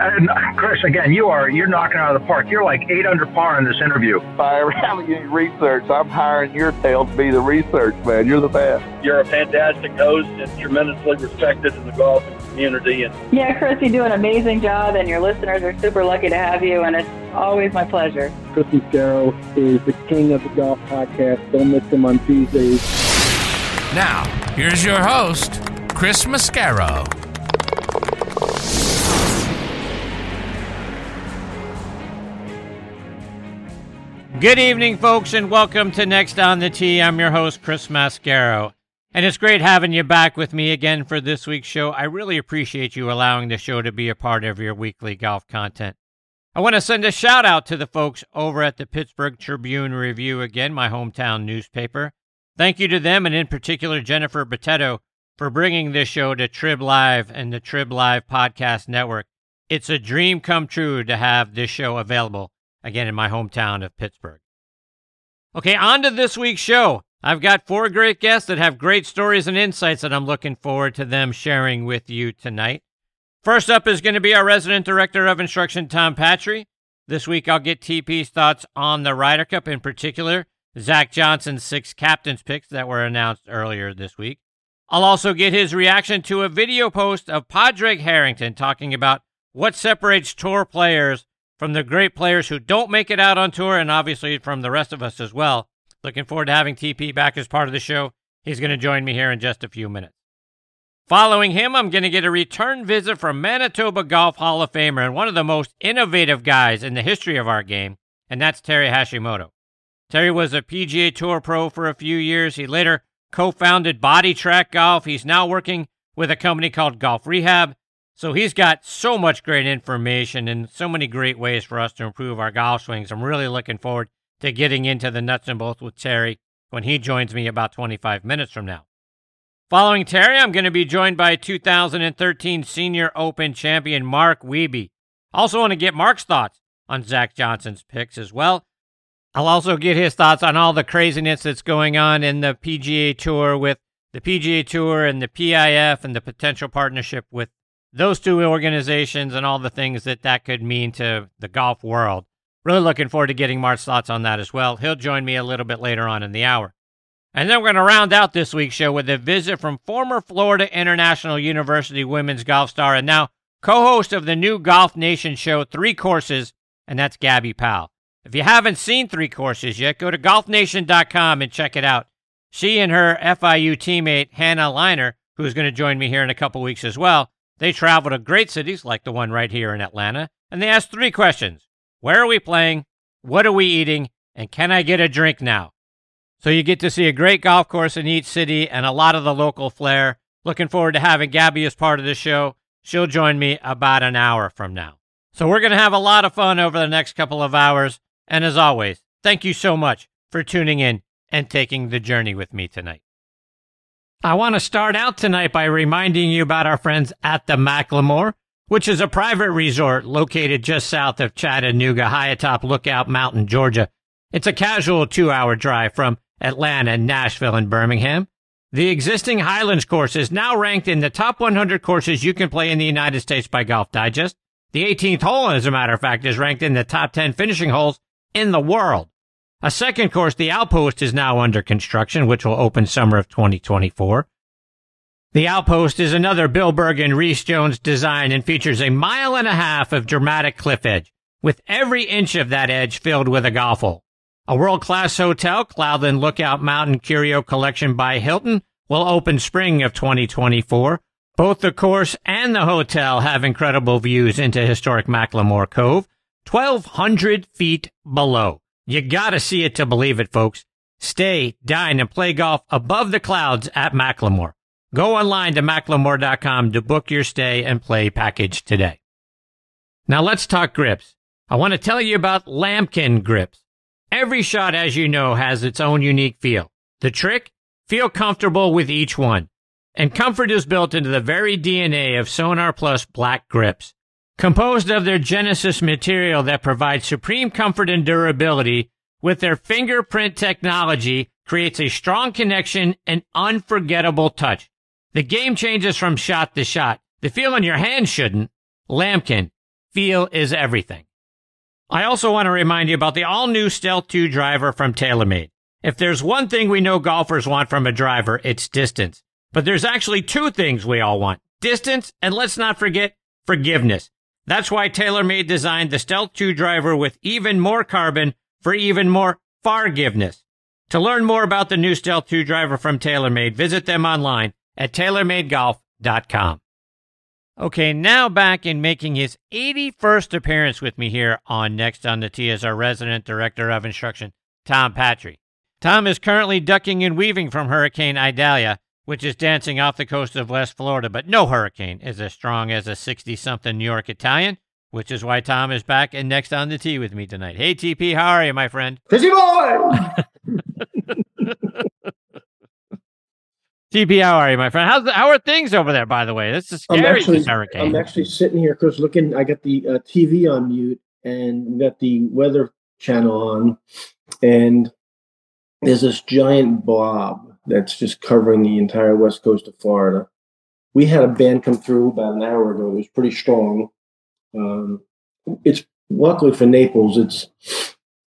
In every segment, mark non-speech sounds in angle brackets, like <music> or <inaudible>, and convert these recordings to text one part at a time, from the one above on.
And uh, Chris, again, you are you're knocking out of the park. You're like eight under par in this interview. By having any research, I'm hiring your tail to be the research man. You're the best. You're a fantastic host and tremendously respected in the golf community. And yeah, Chris, you do an amazing job, and your listeners are super lucky to have you, and it's always my pleasure. Chris Mascaro is the king of the golf podcast. Don't miss him on Tuesdays. Now, here's your host, Chris Mascaro. Good evening, folks, and welcome to Next on the Tee. I'm your host, Chris Mascaro. And it's great having you back with me again for this week's show. I really appreciate you allowing the show to be a part of your weekly golf content. I want to send a shout out to the folks over at the Pittsburgh Tribune Review again, my hometown newspaper. Thank you to them, and in particular, Jennifer Botetto, for bringing this show to Trib Live and the Trib Live Podcast Network. It's a dream come true to have this show available again in my hometown of Pittsburgh. Okay, on to this week's show. I've got four great guests that have great stories and insights that I'm looking forward to them sharing with you tonight. First up is going to be our resident director of instruction, Tom Patri. This week I'll get TP's thoughts on the Ryder Cup, in particular, Zach Johnson's six captains picks that were announced earlier this week. I'll also get his reaction to a video post of Padraig Harrington talking about what separates tour players from the great players who don't make it out on tour, and obviously from the rest of us as well. Looking forward to having TP back as part of the show. He's going to join me here in just a few minutes. Following him, I'm going to get a return visit from Manitoba Golf Hall of Famer and one of the most innovative guys in the history of our game, and that's Terry Hashimoto. Terry was a PGA Tour pro for a few years. He later co founded Bodi Trak Golf. He's now working with a company called Golf Rehab, so he's got so much great information and so many great ways for us to improve our golf swings. I'm really looking forward to getting into the nuts and bolts with Terry when he joins me about 25 minutes from now. Following Terry, I'm going to be joined by 2013 Senior Open champion Mark Wiebe. Also want to get Mark's thoughts on Zach Johnson's picks as well. I'll also get his thoughts on all the craziness that's going on in the PGA Tour with the PGA Tour and the PIF and the potential partnership with those two organizations and all the things that that could mean to the golf world. Really looking forward to getting Mark's thoughts on that as well. He'll join me a little bit later on in the hour. And then we're going to round out this week's show with a visit from former Florida International University women's golf star and now co host of the new Golf Nation show, Three Courses, and that's Gabi Powel. If you haven't seen Three Courses yet, go to golfnation.com and check it out. She and her FIU teammate, Hannah Liner, who's going to join me here in a couple weeks as well, they travel to great cities like the one right here in Atlanta, and they ask three questions Where are we playing? What are we eating? And can I get a drink now? So you get to see a great golf course in each city and a lot of the local flair. Looking forward to having Gabi as part of the show. She'll join me about an hour from now. So we're going to have a lot of fun over the next couple of hours. And as always, thank you so much for tuning in and taking the journey with me tonight. I want to start out tonight by reminding you about our friends at the McLemore, which is a private resort located just south of Chattanooga, high atop Lookout Mountain, Georgia. It's a casual two hour drive from Atlanta, Nashville, and Birmingham. The existing Highlands course is now ranked in the top 100 courses you can play in the United States by Golf Digest. The 18th hole, as a matter of fact, is ranked in the top 10 finishing holes in the world. A second course, the Outpost, is now under construction, which will open summer of 2024. The Outpost is another Bill Berg and Rees Jones design and features a mile and a half of dramatic cliff edge, with every inch of that edge filled with a golf hole. A world-class hotel, Cloudland Lookout Mountain Curio Collection by Hilton, will open spring of 2024. Both the course and the hotel have incredible views into historic McLemore Cove, 1,200 feet below. You gotta see it to believe it, folks. Stay, dine, and play golf above the clouds at McLemore. Go online to mclemore.com to book your stay and play package today. Now let's talk grips. I want to tell you about Lamkin grips. Every shot, as you know, has its own unique feel. The trick? Feel comfortable with each one. And comfort is built into the very DNA of Sonar Plus black grips. Composed of their Genesis material that provides supreme comfort and durability, with their fingerprint technology creates a strong connection and unforgettable touch. The game changes from shot to shot. The feel in your hand shouldn't. Lamkin, feel is everything. I also want to remind you about the all new Stealth 2 driver from TaylorMade. If there's one thing we know golfers want from a driver, it's distance. But there's actually two things we all want. Distance, and let's not forget forgiveness. That's why TaylorMade designed the Stealth 2 driver with even more carbon for even more forgiveness. To learn more about the new Stealth 2 driver from TaylorMade, visit them online at TaylorMadeGolf.com. Okay, now back in making his 81st appearance with me here on Next on the Tee as our resident director of instruction, Tom Patri. Tom is currently ducking and weaving from Hurricane Idalia, which is dancing off the coast of West Florida, but no hurricane is as strong as a 60 something New York Italian, which is why Tom is back and next on the tee with me tonight. Hey, TP, how are you, my friend? Chrissy boy! <laughs> TP, how are you, my friend? How's the, how are things over there, by the way? This is I'm scary, actually, this hurricane. I'm actually sitting here, because looking. I got the uh, TV on mute and got the weather channel on, and there's this giant blob that's just covering the entire west coast of Florida. We had a band come through about an hour ago. It was pretty strong. Um, it's luckily for Naples. It's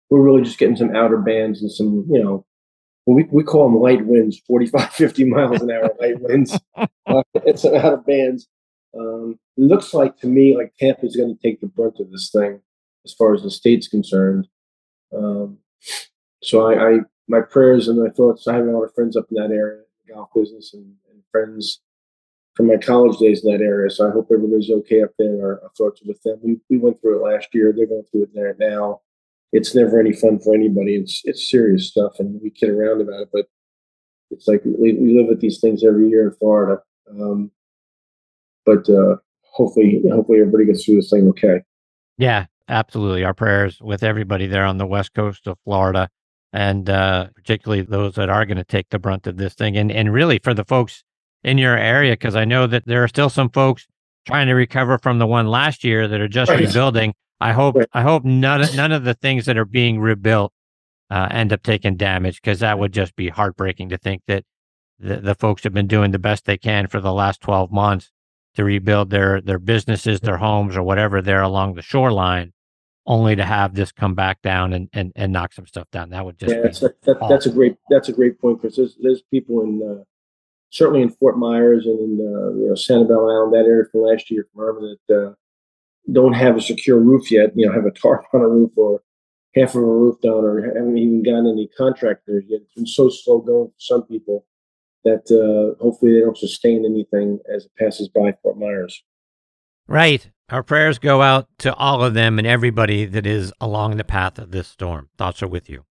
we're really just getting some outer bands and some, you know, we, we call them light winds, 45, 50 miles an hour light winds. <laughs> Uh, it's some outer bands. Um, looks like to me like Tampa's going to take the brunt of this thing as far as the state's concerned. Um, so I, I, my prayers and my thoughts. I have a lot of friends up in that area, the golf business, and, and friends from my college days in that area. So I hope everybody's okay up there. Our, our thoughts are with them. We we went through it last year. They're going through it there now. It's never any fun for anybody. It's it's serious stuff, and we kid around about it, but it's like we, we live with these things every year in Florida. Um, but uh, hopefully, hopefully everybody gets through this thing okay. Yeah, absolutely. Our prayers with everybody there on the west coast of Florida, and uh, particularly those that are going to take the brunt of this thing, and and really for the folks in your area, because I know that there are still some folks trying to recover from the one last year that are just Right. rebuilding. I hope Right. I hope none of- none of the things that are being rebuilt uh, end up taking damage, because that would just be heartbreaking to think that the, the folks have been doing the best they can for the last twelve months to rebuild their their businesses, their homes, or whatever there along the shoreline, only to have this come back down and and, and knock some stuff down. That would just yeah, be that's that, that, that's a great that's a great point, Chris. There's, there's people in uh, certainly in Fort Myers and in uh, you know Sanibel Island, that area from last year from Irma that uh, don't have a secure roof yet. You know, have a tarp <laughs> on a roof or half of a roof down, or haven't even gotten any contractors yet. It's been so slow going for some people that uh, hopefully they don't sustain anything as it passes by Fort Myers. Right. Our prayers go out to all of them and everybody that is along the path of this storm. Thoughts are with you.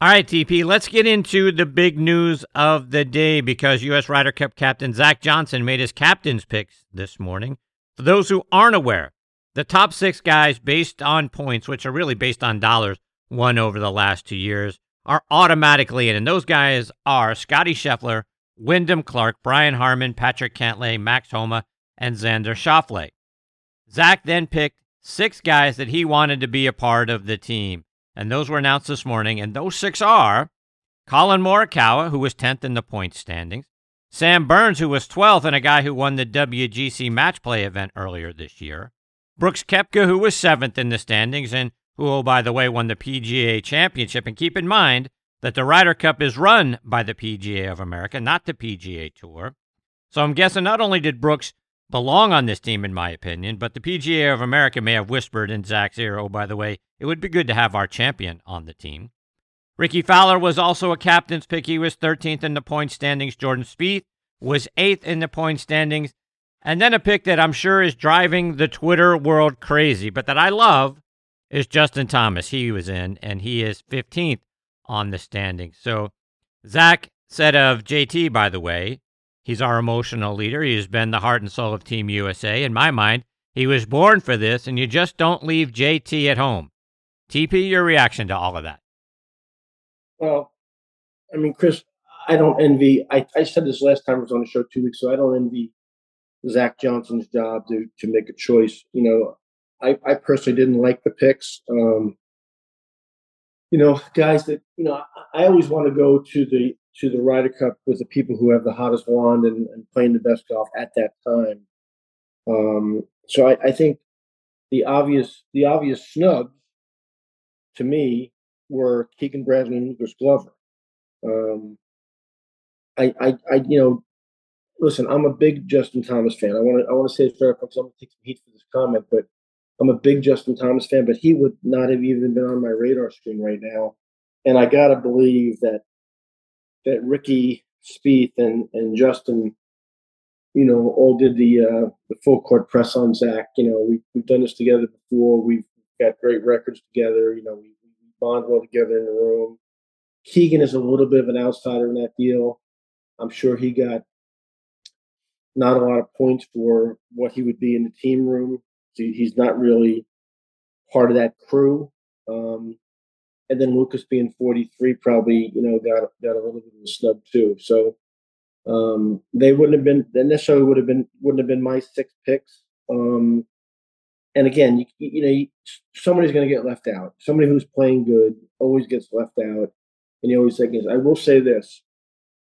All right, TP, let's get into the big news of the day because U.S. Ryder Cup captain Zach Johnson made his captain's picks this morning. For those who aren't aware, the top six guys based on points, which are really based on dollars won over the last two years, are automatically in. And those guys are Scotty Scheffler, Wyndham Clark, Brian Harman, Patrick Cantlay, Max Homa, and Xander Schauffele. Zach then picked six guys that he wanted to be a part of the team, and those were announced this morning. And those six are Collin Morikawa, who was 10th in the points standings, Sam Burns, who was 12th, and a guy who won the WGC Match Play event earlier this year, Brooks Koepka, who was 7th in the standings, and who, oh, by the way, won the PGA Championship. And keep in mind that the Ryder Cup is run by the PGA of America, not the PGA Tour. So I'm guessing not only did Brooks belong on this team, in my opinion, but the PGA of America may have whispered in Zach's ear, oh, by the way, it would be good to have our champion on the team. Rickie Fowler was also a captain's pick. He was 13th in the point standings. Jordan Spieth was 8th in the point standings. And then a pick that I'm sure is driving the Twitter world crazy, but that I love is Justin Thomas. He was in, and he is 15th on the standings. So Zach said of JT, by the way, he's our emotional leader. He has been the heart and soul of Team USA. In my mind, he was born for this, and you just don't leave JT at home. TP, your reaction to all of that? Well, I mean, Chris, I don't envy. I, I said this last time I was on the show two weeks ago. I don't envy Zach Johnson's job to to make a choice. You know, I, I personally didn't like the picks. Um, you know, guys that you know, I, I always want to go to the to the Ryder Cup with the people who have the hottest wand and, and playing the best golf at that time. Um, so I, I think the obvious the obvious snubs to me were Keegan Bradley and Lucas Glover. Um, I, I, I, you know, listen, I'm a big Justin Thomas fan. I want to, I want to say this very because I'm going to take some heat for this comment, but I'm a big Justin Thomas fan. But he would not have even been on my radar screen right now. And I gotta believe that that Rickie Spieth and and Justin, you know, all did the uh, the full court press on Zach. You know, we we've done this together before. We've got great records together. You know, we, bond well together in the room. Keegan is a little bit of an outsider in that deal. I'm sure he got not a lot of points for what he would be in the team room. He's not really part of that crew. Um, and then Lucas being 43 probably, you know, got got a little bit of a snub too. So um, they wouldn't have been they necessarily would have been wouldn't have been my six picks. Um, and again, you, you know, you, somebody's going to get left out. Somebody who's playing good always gets left out. And you always think, I will say this: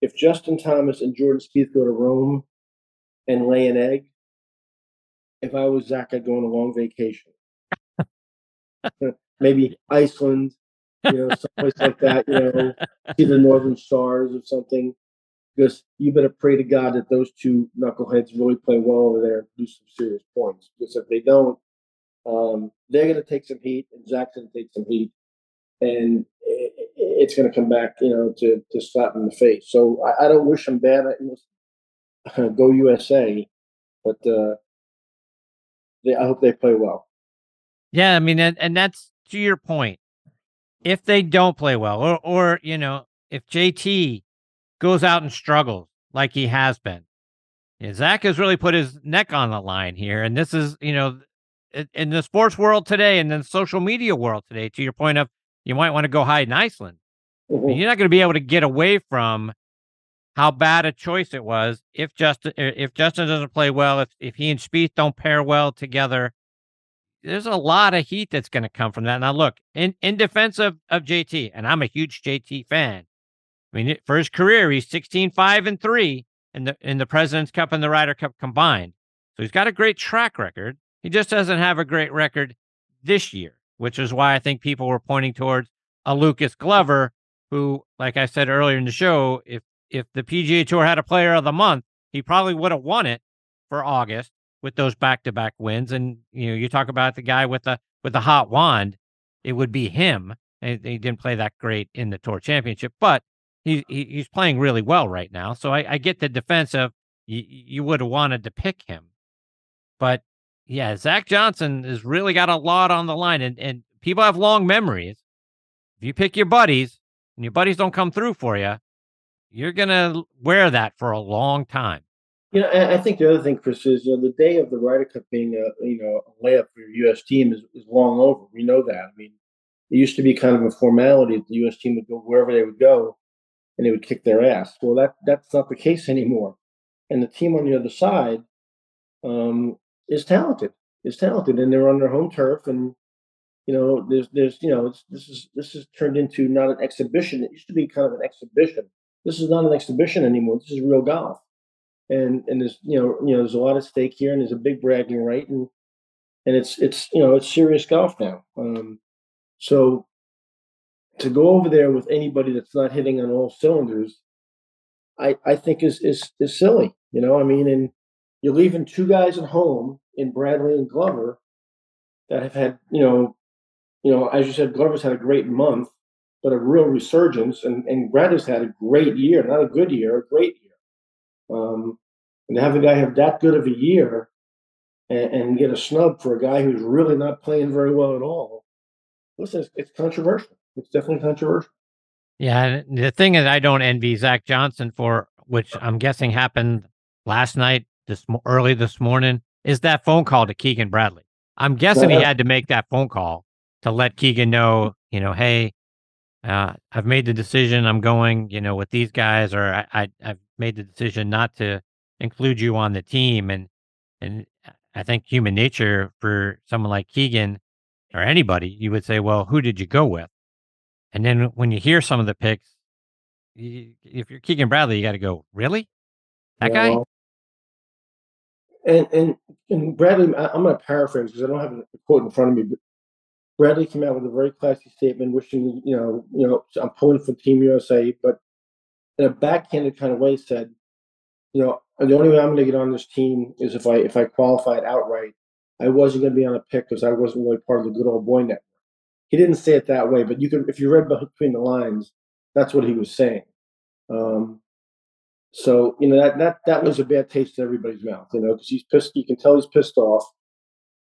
if Justin Thomas and Jordan Spieth go to Rome and lay an egg, if I was Zach, I'd go on a long vacation. <laughs> Maybe Iceland, you know, someplace like that, you know, see the Northern Stars or something. Because you better pray to God that those two knuckleheads really play well over there and do some serious points. Because if they don't, um, they're going to take some heat, and Zach's going to take some heat, and it, it's going to come back, you know, to to slap in the face. So I, I don't wish them bad. I, <laughs> go USA, but uh, they, I hope they play well. Yeah, I mean, and, and that's to your point. If they don't play well, or or you know, if JT goes out and struggles like he has been, yeah, Zach has really put his neck on the line here, and this is you know, in the sports world today, and then social media world today. To your point of, you might want to go hide in Iceland. Mm-hmm. You're not going to be able to get away from how bad a choice it was if Justin if Justin doesn't play well, if if he and Spieth don't pair well together. There's a lot of heat that's going to come from that. Now, look in in defense of, of JT, and I'm a huge JT fan. I mean, for his career, he's 16, 5, and 3 in the in the President's Cup and the Ryder Cup combined. So he's got a great track record. He just doesn't have a great record this year, which is why I think people were pointing towards a Lucas Glover, who, like I said earlier in the show, if if the PGA Tour had a player of the month, he probably would have won it for August with those back-to-back wins. And you know, you talk about the guy with the with the hot wand, it would be him. And he didn't play that great in the Tour Championship, but he, he he's playing really well right now. So I, I get the defense of you, you would have wanted to pick him, but yeah, Zach Johnson has really got a lot on the line, and and people have long memories. If you pick your buddies and your buddies don't come through for you, you're to wear that for a long time. You know, I think the other thing, Chris, is you know, the day of the Ryder Cup being a you know a layup for your U.S. team is, is long over. We know that. I mean, it used to be kind of a formality that the U.S. team would go wherever they would go, and they would kick their ass. Well, that that's not the case <laughs> anymore. And the team on the other side um, is talented. Is talented, and they're on their home turf, and you know, there's there's you know, this is this is turned into not an exhibition. It used to be kind of an exhibition this is not an exhibition anymore. This is real golf. And and there's you know you know there's a lot of stake here, and there's a big bragging right, and and it's it's you know it's serious golf now. Um, so to go over there with anybody that's not hitting on all cylinders, I I think is is is silly. You know, I mean, and you're leaving two guys at home in Bradley and Glover that have had you know you know as you said, Glover's had a great month but a real resurgence. And, and Bradley's had a great year, not a good year, a great year. Um, and to have a guy have that good of a year and, and, get a snub for a guy who's really not playing very well at all, listen, it's, it's controversial. It's definitely controversial. Yeah, the thing is, I don't envy Zach Johnson for, which I'm guessing happened last night, this early this morning, is that phone call to Keegan Bradley. I'm guessing he had to make that phone call to let Keegan know, you know, hey, uh, I've made the decision. I'm going, you know, with these guys, or I, I I've made the decision not to include you on the team. And and I think human nature for someone like Keegan or anybody, you would say, well, who did you go with? And then when you hear some of the picks, you, if you're Keegan Bradley, you got to go, really? That yeah, guy? Well, and, and and Bradley, I, am going to paraphrase because I don't have a quote in front of me, but Bradley came out with a very classy statement, wishing you know, you know, I'm pulling for Team USA, but in a backhanded kind of way, said, you know, the only way I'm going to get on this team is if I if I qualified outright. I wasn't going to be on a pick because I wasn't really part of the good old boy network. He didn't say it that way, but you can if you read between the lines, that's what he was saying. Um, so you know that that that was a bad taste in everybody's mouth, you know, because he's pissed. You can tell he's pissed off.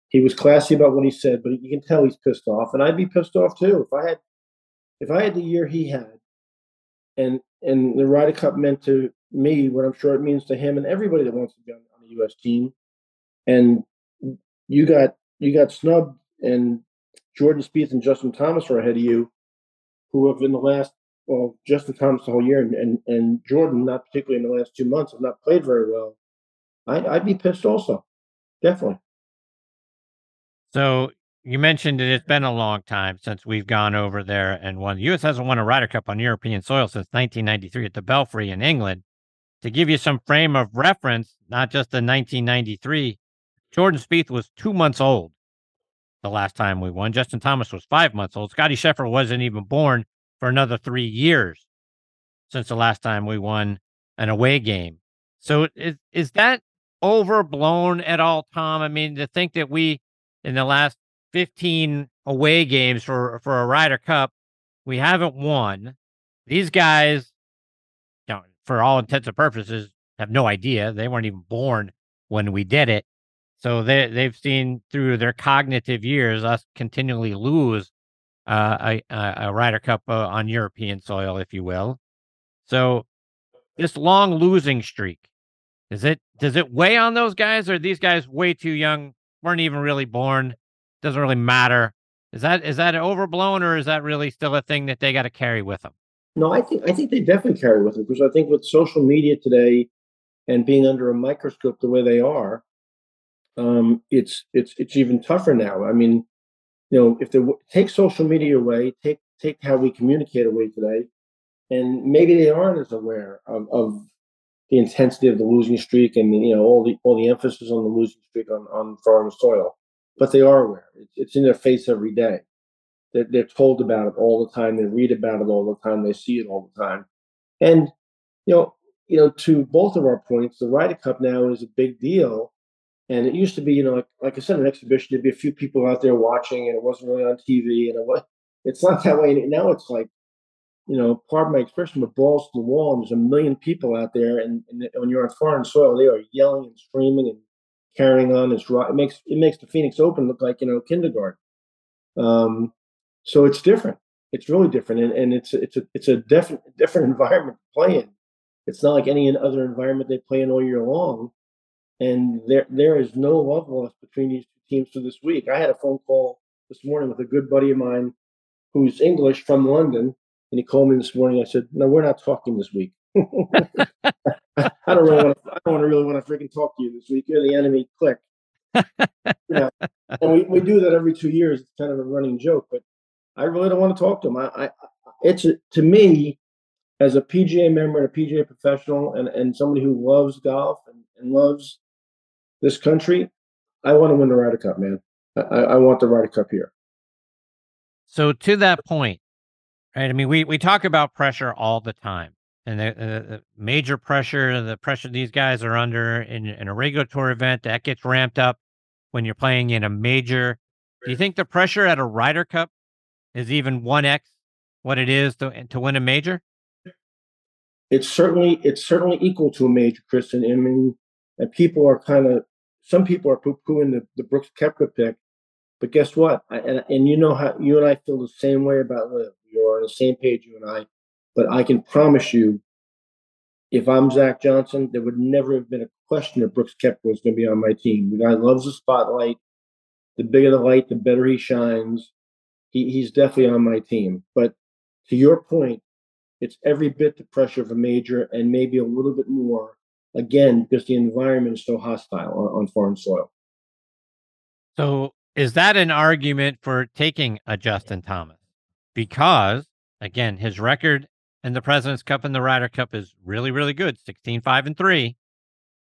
He was classy about what he said, but you can tell he's pissed off, and I'd be pissed off too if I had if I had the year he had, and and the Ryder Cup meant to me what I'm sure it means to him and everybody that wants to be on, on the U.S. team, and you got you got snubbed, and Jordan Spieth and Justin Thomas are ahead of you, who have in the last well, Justin Thomas the whole year, and, and, and Jordan, not particularly in the last two months, have not played very well. I'd, I'd be pissed also, definitely. So you mentioned that it's been a long time since we've gone over there and won. The U.S. hasn't won a Ryder Cup on European soil since 1993 at the Belfry in England. To give you some frame of reference, not just in 1993, Jordan Spieth was two months old the last time we won. Justin Thomas was five months old. Scotty Scheffler wasn't even born for another three years since the last time we won an away game. So is is that overblown at all, Tom? I mean, to think that we in the last 15 away games for for a Ryder Cup, we haven't won. These guys, know, for all intents and purposes, have no idea. They weren't even born when we did it. So they they've seen through their cognitive years us continually lose uh, a, a Ryder Cup uh, on European soil, if you will. So this long losing streak, is it does it weigh on those guys, or these guys way too young, weren't even really born? Doesn't really matter. Is that is that overblown, or is that really still a thing that they got to carry with them? No, I think I think they definitely carry with them because I think with social media today and being under a microscope the way they are, um, it's it's it's even tougher now. I mean, you know, if they take social media away, take take how we communicate away today, and maybe they aren't as aware of, of the intensity of the losing streak and you know all the all the emphasis on the losing streak on, on foreign soil, but they are aware. It's, in their face every day. They're, they're told about it all the time. They read about it all the time. They see it all the time, and you know, you know, to both of our points, the Ryder Cup now is a big deal and it used to be, you know, like, like I said, an exhibition, there'd be a few people out there watching, and it wasn't really on TV. And it was, it's not that way now. It's like, you know, pardon my expression, but balls to the wall, and there's a million people out there. And, and when you're on foreign soil, they are yelling and screaming and carrying on. It's it makes it makes the Phoenix Open look like you know kindergarten. Um, so it's different. It's really different, and, and it's it's a it's a different different <laughs> environment to play in. It's not like any other environment they play in all year long and there there is no love lost between these two teams for this week. I had a phone call this morning with a good buddy of mine who's English from London, and he called me this morning. I said, "No, we're not talking this week. I don't really want to. I don't want to really want to freaking talk to you this week. You're the enemy. Click." <laughs> yeah, and we, we do that every two years. It's kind of a running joke, but I really don't want to talk to him. I, I it's a, to me as a PGA member and a PGA professional and, and somebody who loves golf and, and loves this country, I want to win the Ryder Cup, man. I, I want the Ryder Cup here. So to that point, right? I mean, we we talk about pressure all the time, and the, uh, the major pressure, the pressure these guys are under in, in a regulatory event that gets ramped up when you're playing in a major. Do you think the pressure at a Ryder Cup is even one x what it is to to win a major? It's certainly it's certainly equal to a major, Kristen. I mean, and people are kind of some people are poo-pooing the, the Brooks Koepka pick, but guess what? I, and and you know how you and I feel the same way about LIV. You're on the same page, you and I. But I can promise you, if I'm Zach Johnson, there would never have been a question that Brooks Koepka was going to be on my team. The guy loves the spotlight. The bigger the light, the better he shines. he, he's definitely on my team. But to your point, it's every bit the pressure of a major and maybe a little bit more, again, because the environment is so hostile on, on foreign soil. So is that an argument for taking a Justin Thomas? Because, again, his record in the President's Cup and the Ryder Cup is really, really good 16 5 and 3.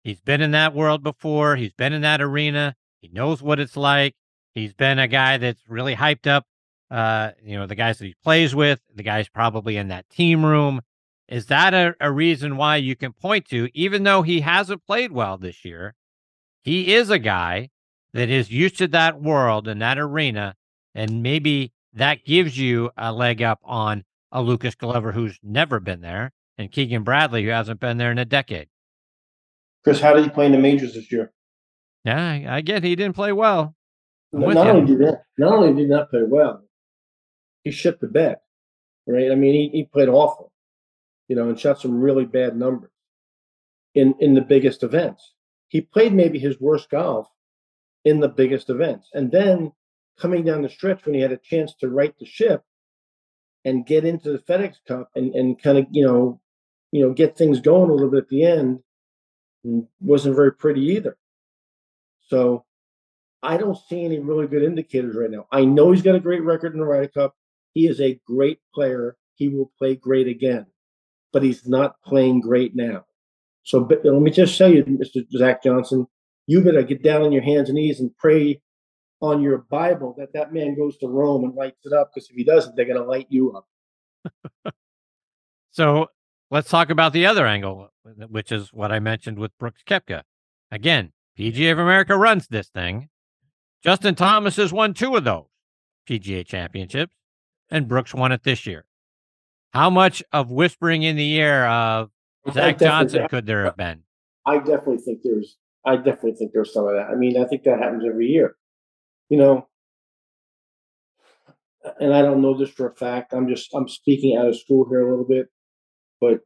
He's been in that world before, he's been in that arena, he knows what it's like. He's been a guy that's really hyped up uh, you know, the guys that he plays with, the guys probably in that team room. Is that a, a reason why you can point to, even though he hasn't played well this year, he is a guy that is used to that world and that arena, and maybe that gives you a leg up on a Lucas Glover who's never been there, and Keegan Bradley who hasn't been there in a decade. Chris, how did he play in the majors this year? Yeah, I, I get he didn't play well. Not only did that, not only did he not play well, he shipped the bed, right? I mean, he, he played awful, you know, and shot some really bad numbers in in the biggest events. He played maybe his worst golf in the biggest events, and then coming down the stretch when he had a chance to right the ship and get into the FedEx Cup and and kind of you know you know get things going a little bit at the end mm, wasn't very pretty either. So I don't see any really good indicators right now. I know he's got a great record in the Ryder Cup. He is a great player. He will play great again, but he's not playing great now. So let me just tell you, Mr. Zach Johnson, you better get down on your hands and knees and pray on your Bible that that man goes to Rome and lights it up. Because if he doesn't, they're going to light you up. so let's talk about the other angle, which is what I mentioned with Brooks Koepka. Again, PGA of America runs this thing. Justin Thomas has won two of those PGA championships and Brooks won it this year. How much of whispering in the ear of Zach Johnson could there have been? I definitely think there's I definitely think there's some of that. I mean, I think that happens every year. You know, and I don't know this for a fact. I'm just I'm speaking out of school here a little bit. But,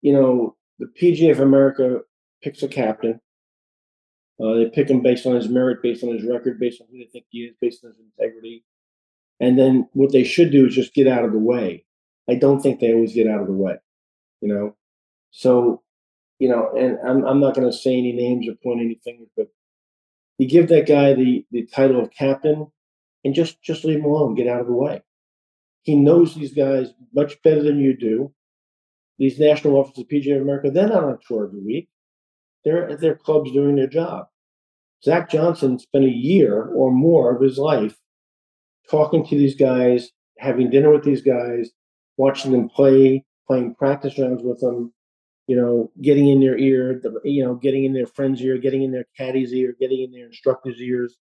you know, the PGA of America picks a captain. Uh, they pick him based on his merit, based on his record, based on who they think he is, based on his integrity. And then what they should do is just get out of the way. I don't think they always get out of the way, you know. So, you know, and I'm I'm not going to say any names or point any fingers, but you give that guy the the title of captain, and just just leave him alone, get out of the way. He knows these guys much better than you do. These national officers, of PGA of America, they're not on tour every week. They're at their clubs doing their job. Zach Johnson spent a year or more of his life talking to these guys, having dinner with these guys, watching them play, playing practice rounds with them, you know, getting in their ear, the, you know, getting in their friend's ear, getting in their caddy's ear, getting in their instructor's ears,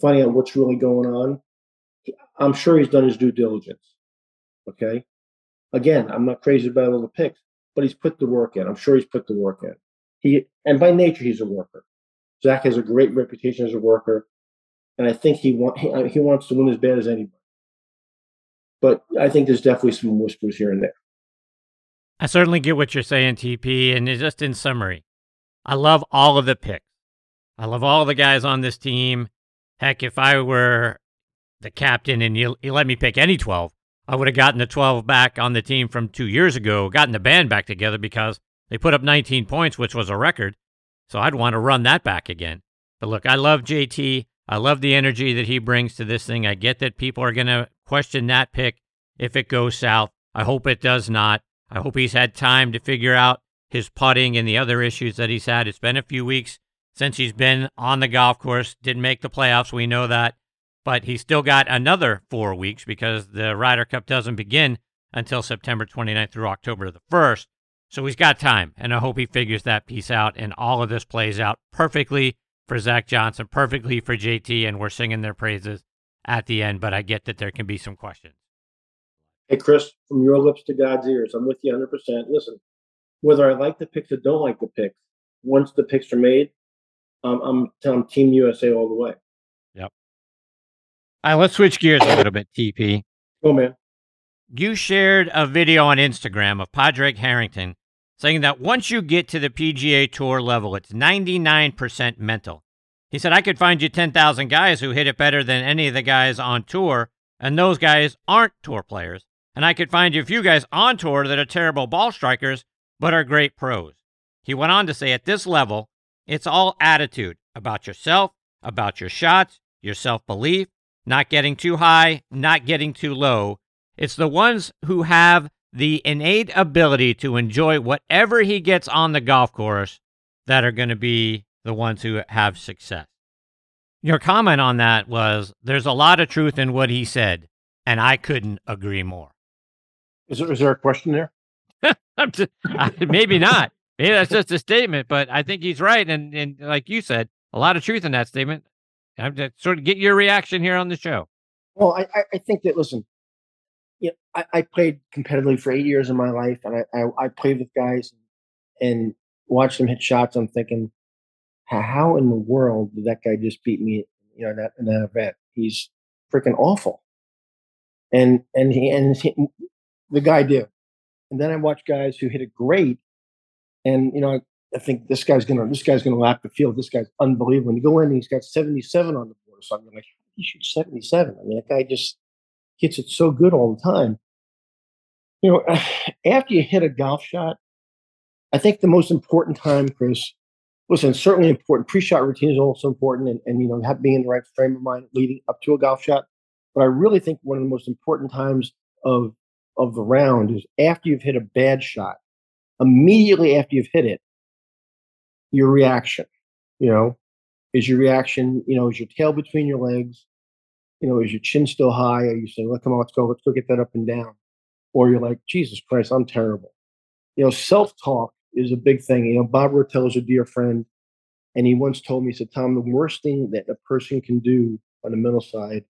finding out what's really going on. I'm sure he's done his due diligence. Okay. Again, I'm not crazy about all the picks, but he's put the work in. I'm sure he's put the work in. He and by nature he's a worker. Zach has a great reputation as a worker and I think he want he, he wants to win as bad as anybody. But I think there's definitely some whispers here and there. I certainly get what you're saying, TP. And just in summary, I love all of the picks. I love all the guys on this team. Heck, if I were the captain and you, you let me pick any 12, I would have gotten the 12 back on the team from two years ago, gotten the band back together because they put up 19 points, which was a record. So I'd want to run that back again. But look, I love JT. I love the energy that he brings to this thing. I get that people are going to question that pick if it goes south. I hope it does not. I hope he's had time to figure out his putting and the other issues that he's had. It's been a few weeks since he's been on the golf course. Didn't make the playoffs. We know that. But he's still got another four weeks because the Ryder Cup doesn't begin until September 29th through October the 1st. So he's got time. And I hope he figures that piece out and all of this plays out perfectly for Zach Johnson, perfectly for JT, and we're singing their praises at the end. But I get that there can be some questions. Hey, Chris, from your lips to God's ears, I'm with you 100%. Listen, whether I like the picks or don't like the picks, once the picks are made, um, I'm telling Team USA all the way. Yep. All right, let's switch gears a little bit, TP. Oh, man. You shared a video on Instagram of Padraig Harrington saying that once you get to the PGA Tour level, it's 99% mental. He said, I could find you 10,000 guys who hit it better than any of the guys on tour, and those guys aren't tour players. And I could find you a few guys on tour that are terrible ball strikers, but are great pros. He went on to say, at this level, it's all attitude about yourself, about your shots, your self belief, not getting too high, not getting too low. It's the ones who have the innate ability to enjoy whatever he gets on the golf course that are going to be the ones who have success. Your comment on that was there's a lot of truth in what he said, and I couldn't agree more. Is there, is there a question there? <laughs> just, maybe not. Maybe that's just a statement, but I think he's right. And, and like you said, a lot of truth in that statement. I'm just sort of get your reaction here on the show. Well, I, I think that, listen, you know, I, I played competitively for eight years of my life, and I, I, I played with guys and watched them hit shots. I'm thinking, how in the world did that guy just beat me? You know, that in that event, he's freaking awful. And and he and he, the guy did. And then I watch guys who hit it great, and you know, I, I think this guy's gonna this guy's gonna lap the field. This guy's unbelievable. When you go in, and he's got 77 on the board. So I'm like, he shoots 77. I mean, that guy just hits it so good all the time. You know, <sighs> after you hit a golf shot, I think the most important time, Chris, listen, certainly important. Pre-shot routine is also important, and, and you know, being in the right frame of mind leading up to a golf shot. But I really think one of the most important times of of the round is after you've hit a bad shot. Immediately after you've hit it, your reaction. You know, is your reaction? You know, is your tail between your legs? You know, is your chin still high? Are you saying, well, come on, let's go, let's go get that up and down," or you're like, "Jesus Christ, I'm terrible." You know, self-talk is a big thing. You know, Bob Rotella is a dear friend, and he once told me, he said, Tom, the worst thing that a person can do on the mental side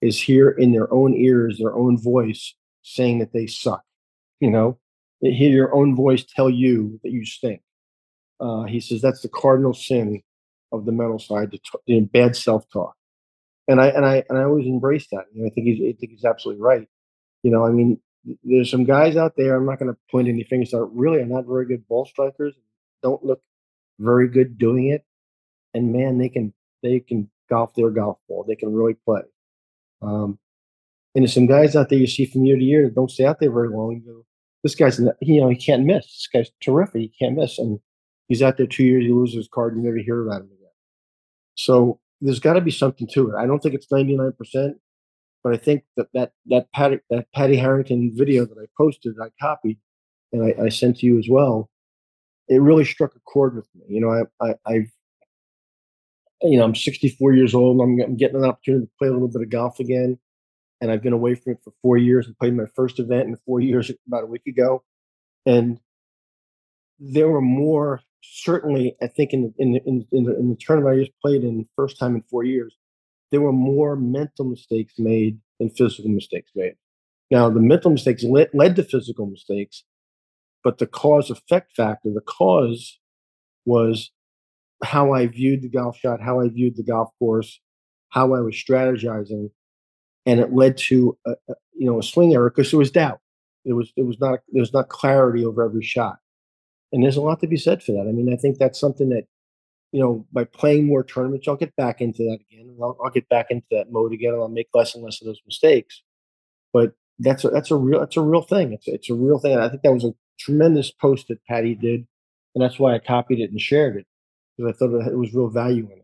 is hear in their own ears their own voice saying that they suck. You know, hear your own voice tell you that you stink. Uh, he says that's the cardinal sin of the mental side, the t- bad self-talk. And I and I and I always embrace that. You know, I think he's I think he's absolutely right. You know, I mean, there's some guys out there. I'm not going to point any fingers out. Really, are not very good ball strikers. Don't look very good doing it. And man, they can they can golf their golf ball. They can really play. Um, and there's some guys out there you see from year to year that don't stay out there very long. You go, this guy's you know he can't miss. This guy's terrific. He can't miss, and he's out there two years. He loses his card. You never hear about him again. So there's got to be something to it. I don't think it's 99 percent. But I think that that that Paddy that Paddy Harrington video that I posted, I copied, and I, I sent to you as well. It really struck a chord with me. You know, I, I I've you know I'm 64 years old. I'm, I'm getting an opportunity to play a little bit of golf again, and I've been away from it for four years and played my first event in four years <laughs> about a week ago, and there were more certainly I think in the, in the, in, in the, in the tournament I just played in first time in four years there were more mental mistakes made than physical mistakes made. Now, the mental mistakes led, led to physical mistakes, but the cause effect factor, the cause was how I viewed the golf shot, how I viewed the golf course, how I was strategizing, and it led to a, a you know a swing error because there was doubt. There was there was not there was not clarity over every shot, and there's a lot to be said for that. I mean, I think that's something that you know, by playing more tournaments, I'll get back into that again. I'll, I'll, get back into that mode again, and I'll make less and less of those mistakes. But that's a, that's a real that's a real thing. It's it's a real thing. And I think that was a tremendous post that Paddy did, and that's why I copied it and shared it because I thought it was real value in.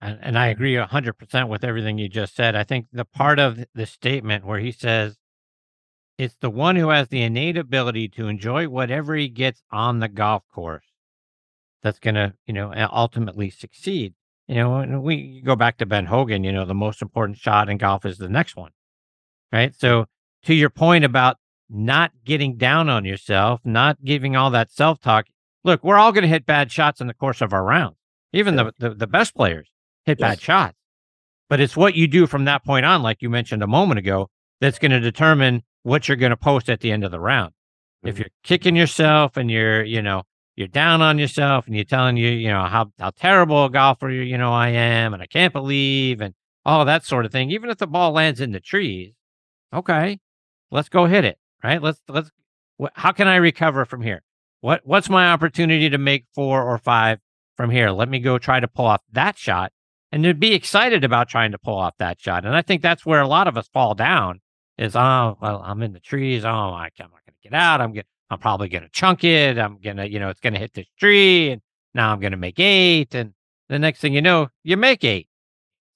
And, and I agree hundred percent with everything you just said. I think the part of the statement where he says it's the one who has the innate ability to enjoy whatever he gets on the golf course that's going to, you know, ultimately succeed. You know, and we go back to Ben Hogan, you know, the most important shot in golf is the next one. Right. So, to your point about not getting down on yourself, not giving all that self talk, look, we're all going to hit bad shots in the course of our round. Even the, the, the, best players hit yes. bad shots. But it's what you do from that point on, like you mentioned a moment ago, that's going to determine what you're going to post at the end of the round. Mm-hmm. If you're kicking yourself and you're, you know, you're down on yourself and you're telling you, you know, how, how terrible a golfer, you know, I am and I can't believe and all that sort of thing. Even if the ball lands in the trees, okay, let's go hit it. Right. Let's, let's, wh- how can I recover from here? What, what's my opportunity to make four or five from here? Let me go try to pull off that shot and to be excited about trying to pull off that shot. And I think that's where a lot of us fall down is, oh, well, I'm in the trees. Oh, I, I'm not going to get out. I'm going I'm probably going to chunk it. I'm going to, you know, it's going to hit this tree and now I'm going to make eight. And the next thing you know, you make eight.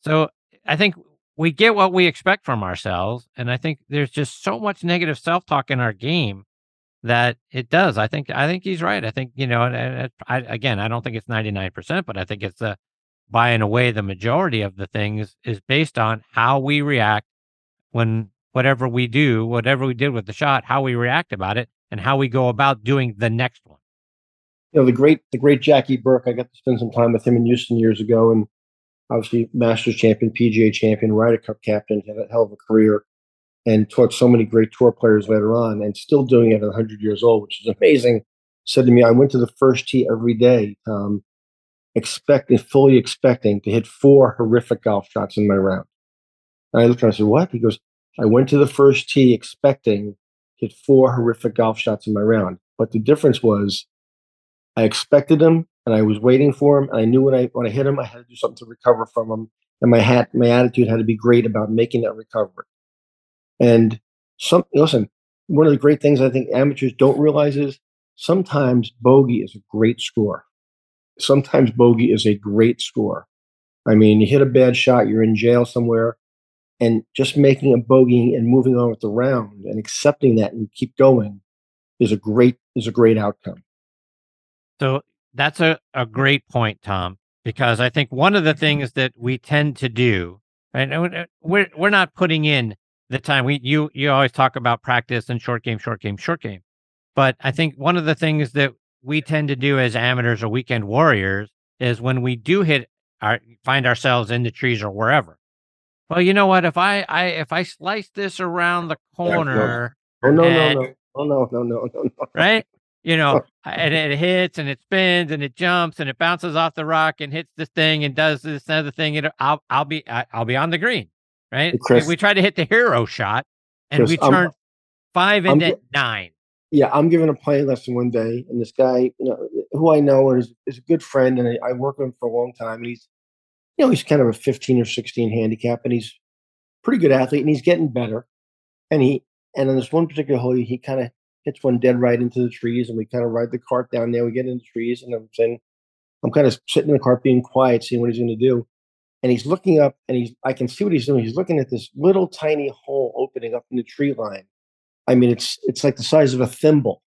So I think we get what we expect from ourselves. And I think there's just so much negative self talk in our game that it does. I think, I think he's right. I think, you know, I, I, again, I don't think it's 99%, but I think it's the, by and away, the majority of the things is based on how we react when whatever we do, whatever we did with the shot, how we react about it and how we go about doing the next one. You know, the great the great Jackie Burke, I got to spend some time with him in Houston years ago and obviously Masters champion, PGA champion, Ryder Cup captain, had a hell of a career and taught so many great tour players later on and still doing it at 100 years old, which is amazing. Said to me, I went to the first tee every day, um, expecting, fully expecting to hit four horrific golf shots in my round. And I looked at him and I said, What? He goes, I went to the first tee expecting to hit four horrific golf shots in my round. But the difference was I expected them and I was waiting for them. And I knew when I when I hit them, I had to do something to recover from them. And my hat my attitude had to be great about making that recovery. And some listen, one of the great things I think amateurs don't realize is sometimes bogey is a great score. Sometimes bogey is a great score. I mean, you hit a bad shot, you're in jail somewhere and just making a bogey and moving on with the round and accepting that and keep going is a great is a great outcome. So that's a, a great point, Tom, because I think one of the things that we tend to do, and we're we're not putting in the time. We you you always talk about practice and short game, short game, short game. But I think one of the things that we tend to do as amateurs or weekend warriors is when we do hit our find ourselves in the trees or wherever, well, you know what? If I, I if I slice this around the corner, oh no, and, no, no, oh no, no, no, no, no, <laughs> right? You know, oh. and it hits and it spins and it jumps and it bounces off the rock and hits this thing and does this other thing. And I'll I'll be I'll be on the green, right? Chris, we tried to hit the hero shot and Chris, we turned I'm, 5 into I'm, nine. Yeah, I'm giving a play lesson one day, and this guy, you know, who I know is is a good friend, and I, I work with him for a long time. And he's you know, he's kind of a 15 or 16 handicap, and he's pretty good athlete, and he's getting better. And he and on this one particular hole, he kind of hits one dead right into the trees, and we kind of ride the cart down there. We get in the trees, and I'm saying, I'm kind of sitting in the cart, being quiet, seeing what he's going to do. And he's looking up, and he's I can see what he's doing. He's looking at this little tiny hole opening up in the tree line. I mean, it's it's like the size of a thimble.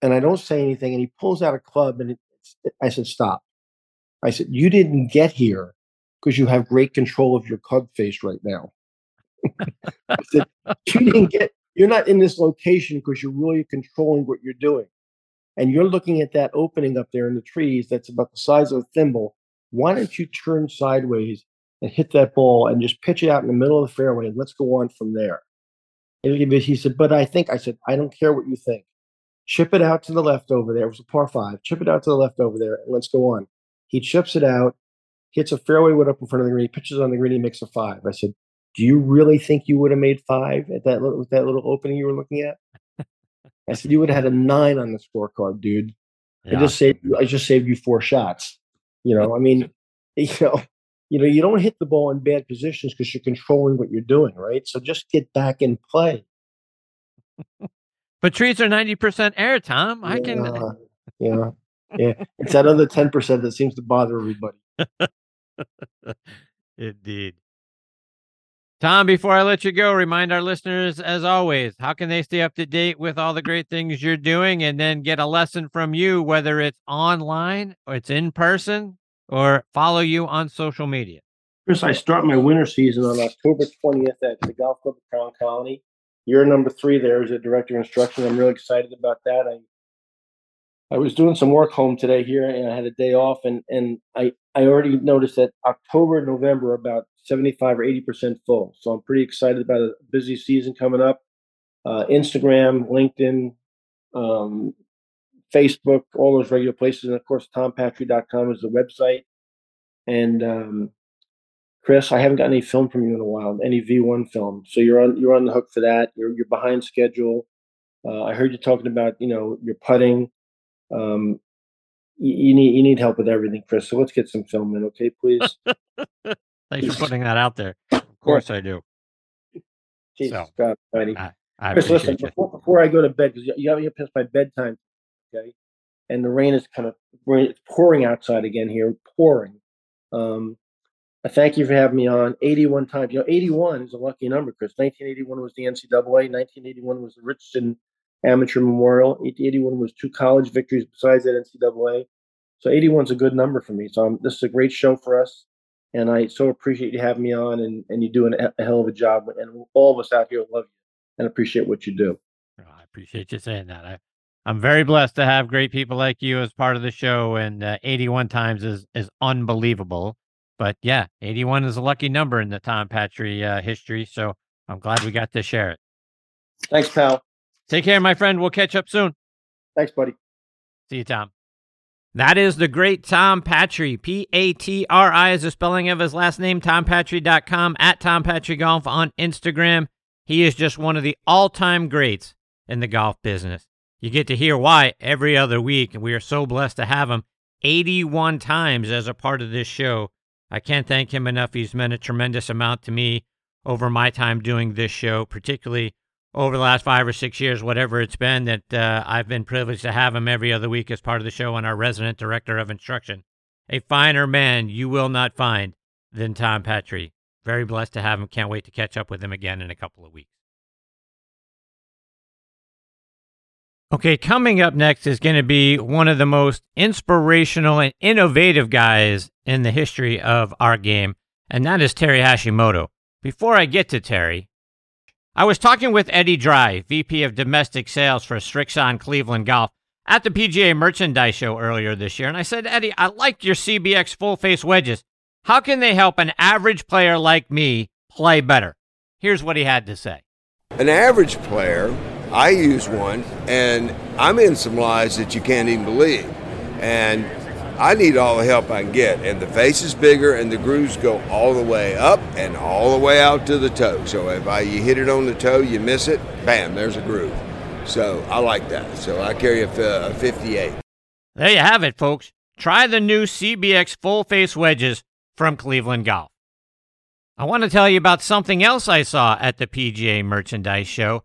And I don't say anything, and he pulls out a club, and it, I said, "Stop." I said, You didn't get here because you have great control of your club face right now. I said, You didn't get, you're not in this location because you're really controlling what you're doing. And you're looking at that opening up there in the trees that's about the size of a thimble. Why don't you turn sideways and hit that ball and just pitch it out in the middle of the fairway and let's go on from there? He said, But I think, I said, I don't care what you think. Chip it out to the left over there. It was a par five. Chip it out to the left over there and let's go on. He chips it out, hits a fairway wood up in front of the green, he pitches on the green, he makes a five. I said, Do you really think you would have made five at that little, with that little opening you were looking at? I said, You would have had a nine on the scorecard, dude. Yeah. I just saved you, I just saved you four shots. You know, I mean, <laughs> you know, you know, you don't hit the ball in bad positions because you're controlling what you're doing, right? So just get back in play. but trees are ninety percent air, Tom. I can. <laughs> yeah, yeah, it's that other ten percent that seems to bother everybody. Indeed. Tom, before I let you go, remind our listeners, as always, how can they stay up to date with all the great things you're doing and then get a lesson from you, whether it's online or it's in person or follow you on social media? Chris, I start my winter season on October 20th at the Golf Club of Crown Colony. You're number three there as a director of instruction. I'm really excited about that. I I was doing some work home today here, and I had a day off, and and I I already noticed that October, and November, are about seventy five or eighty percent full. So I'm pretty excited about a busy season coming up. Uh, Instagram, LinkedIn, um, Facebook, all those regular places, and of course, tompatri.com is the website. And um, Chris, I haven't got any film from you in a while, any V1 film. So you're on you're on the hook for that. You're you're behind schedule. Uh, I heard you talking about you know your putting. Um, you need you need help with everything, Chris. So let's get some film in, okay, please. <laughs> Thanks for putting that out there. Of course, I do. Jesus So, God. I, I Chris, listen, before, before I go to bed, because you, you have past my bedtime, okay? And the rain is kind of it's pouring outside again here, pouring. Um, I thank you for having me on 81 times. You know, 81 is a lucky number, Chris. 1981 was the NCAA, 1981 was the Richardson Amateur Memorial, 81 was two college victories besides that NCAA. So 81 is a good number for me. So um, this is a great show for us. And I so appreciate you having me on, and, and you're doing a, a hell of a job. And all of us out here love you and appreciate what you do. Oh, I appreciate you saying that. I, I'm very blessed to have great people like you as part of the show, and uh, 81 times is is unbelievable. But yeah, 81 is a lucky number in the Tom Patri uh, history, so I'm glad we got to share it. Thanks, pal. Take care, my friend. We'll catch up soon. Thanks, buddy. See you, Tom. That is the great Tom Patri. P A T R I is the spelling of his last name, tompatri.com, at Tom Patri Golf on Instagram. He is just one of the all time greats in the golf business. You get to hear why every other week, and we are so blessed to have him 81 times as a part of this show. I can't thank him enough. He's meant a tremendous amount to me over my time doing this show, particularly over the last five or six years, whatever it's been, that uh, I've been privileged to have him every other week as part of the show and our resident director of instruction. A finer man you will not find than Tom Patri. Very blessed to have him. Can't wait to catch up with him again in a couple of weeks. Okay, coming up next is going to be one of the most inspirational and innovative guys in the history of our game, and that is Terry Hashimoto. Before I get to Terry, I was talking with Eddie Dry, VP of Domestic Sales for Srixon Cleveland Golf, at the PGA Merchandise Show earlier this year, and I said, Eddie, I liked your CBX full face wedges. How can they help an average player like me play better? Here's what he had to say. An average player, I use one, and I'm in some lies that you can't even believe. And I need all the help I can get. And the face is bigger, and the grooves go all the way up and all the way out to the toe. So if I, you hit it on the toe, you miss it, bam, there's a groove. So I like that. So I carry a, a 58. There you have it, folks. Try the new CBX full face wedges from Cleveland Golf. I want to tell you about something else I saw at the PGA Merchandise Show,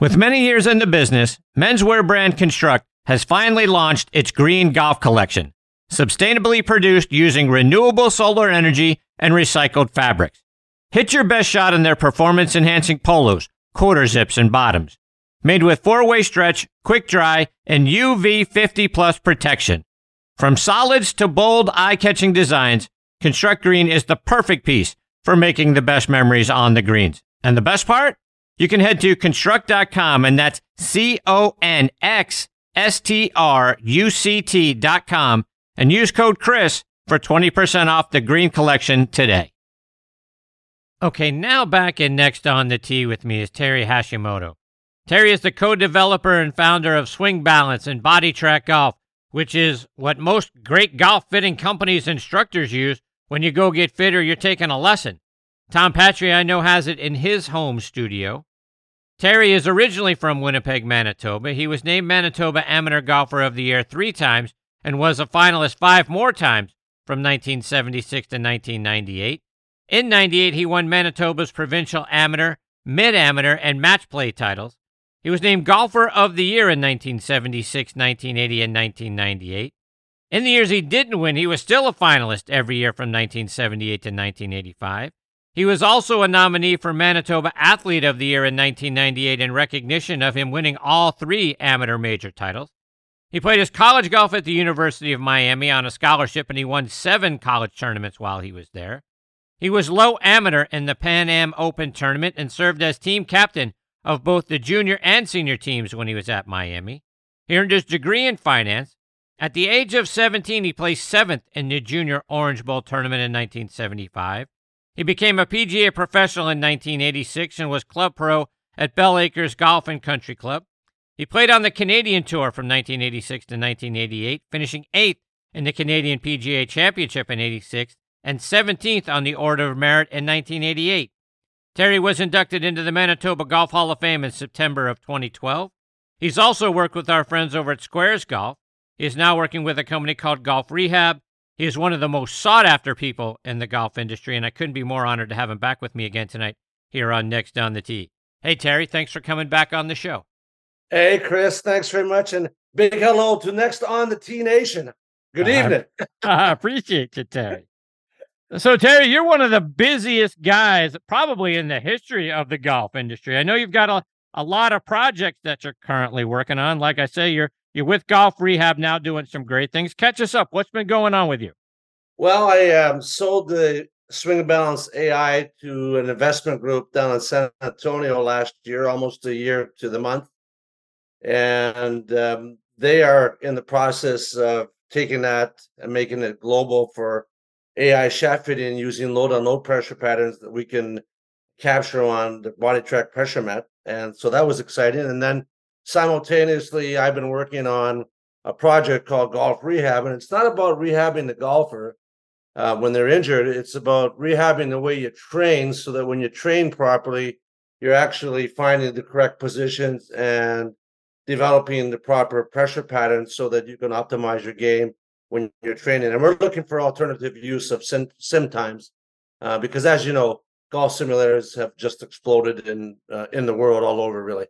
With many years in the business, menswear brand Construct has finally launched its green golf collection, sustainably produced using renewable solar energy and recycled fabrics. Hit your best shot in their performance enhancing polos, quarter zips, and bottoms. Made with four way stretch, quick dry, and UV 50 plus protection. From solids to bold, eye catching designs, Construct Green is the perfect piece for making the best memories on the greens. And the best part? You can head to construct.com, and that's C O N X S T R U C T.com, and use code Chris for 20% off the green collection today. Okay, now back in next on the tee with me is Terry Hashimoto. Terry is the co developer and founder of Swing Balance and Bodi Trak Golf, which is what most great golf fitting companies instructors use when you go get fit or you're taking a lesson. Tom Patri, I know, has it in his home studio. Terry is originally from Winnipeg, Manitoba. He was named Manitoba Amateur Golfer of the Year three times and was a finalist five more times from 1976 to 1998. In 98, he won Manitoba's provincial amateur, mid amateur, and match play titles. He was named Golfer of the Year in 1976, 1980, and 1998. In the years he didn't win, he was still a finalist every year from 1978 to 1985. He was also a nominee for Manitoba Athlete of the Year in 1998 in recognition of him winning all three amateur major titles. He played his college golf at the University of Miami on a scholarship and he won seven college tournaments while he was there. He was low amateur in the Pan Am Open tournament and served as team captain of both the junior and senior teams when he was at Miami. He earned his degree in finance, At the age of 17, he placed seventh in the Junior Orange Bowl tournament in 1975. He became a PGA professional in 1986 and was club pro at Bell Acres Golf and Country Club. He played on the Canadian Tour from 1986 to 1988, finishing eighth in the Canadian PGA Championship in 86 and 17th on the Order of Merit in 1988. Terry was inducted into the Manitoba Golf Hall of Fame in September of 2012. He's also worked with our friends over at Sqairz Golf. He is now working with a company called Golf Rehab. He is one of the most sought after people in the golf industry, and I couldn't be more honored to have him back with me again tonight here on Next on the Tee. Hey, Terry, thanks for coming back on the show. Hey, Chris, thanks very much. And big hello to Next on the Tee Nation. Good uh-huh. evening. I <laughs> uh-huh, appreciate you, Terry. So, Terry, you're one of the busiest guys probably in the history of the golf industry. I know you've got a, a lot of projects that you're currently working on. Like I say, you're you're with Golf Rehab now doing some great things. Catch us up. What's been going on with you? Well, I um, sold the Swing Balance AI to an investment group down in San Antonio last year, almost a year to the month. And um, they are in the process of taking that and making it global for AI shaft fitting using load to load pressure patterns that we can capture on the Bodi Trak pressure mat. And so that was exciting. And then simultaneously, I've been working on a project called Golf Rehab. And it's not about rehabbing the golfer uh, when they're injured, it's about rehabbing the way you train so that when you train properly, you're actually finding the correct positions and developing the proper pressure patterns so that you can optimize your game when you're training. And we're looking for alternative use of sim, sim times uh, because, as you know, golf simulators have just exploded in uh, in the world all over, really.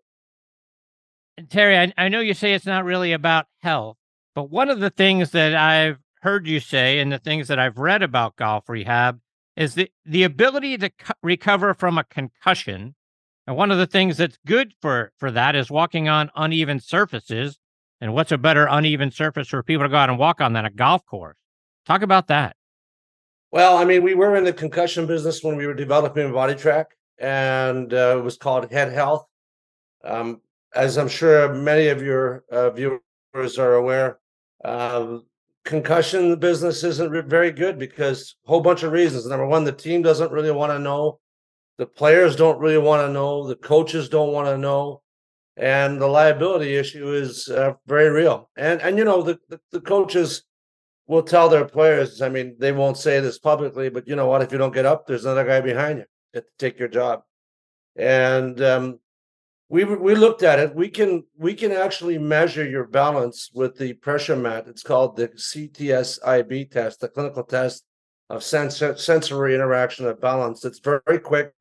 Terry, I, I know you say it's not really about health, but one of the things that I've heard you say and the things that I've read about golf rehab is the, the ability to co- recover from a concussion and one of the things that's good for for that is walking on uneven surfaces. And what's a better uneven surface for people to go out and walk on than a golf course? Talk about that. Well, I mean, we were in the concussion business when we were developing Bodi Trak, and uh, it was called Head Health. Um, as I'm sure many of your uh, viewers are aware, uh, concussion business isn't very good because a whole bunch of reasons. Number one, the team doesn't really want to know the players don't really want to know. The coaches don't want to know, and the liability issue is uh, very real. And and you know the, the, the coaches will tell their players. I mean, they won't say this publicly, but you know what? If you don't get up, there's another guy behind you to take your job. And um, we we looked at it. We can we can actually measure your balance with the pressure mat. It's called the CTSIB test, the clinical test of sensor, sensory interaction of balance. It's very, quick,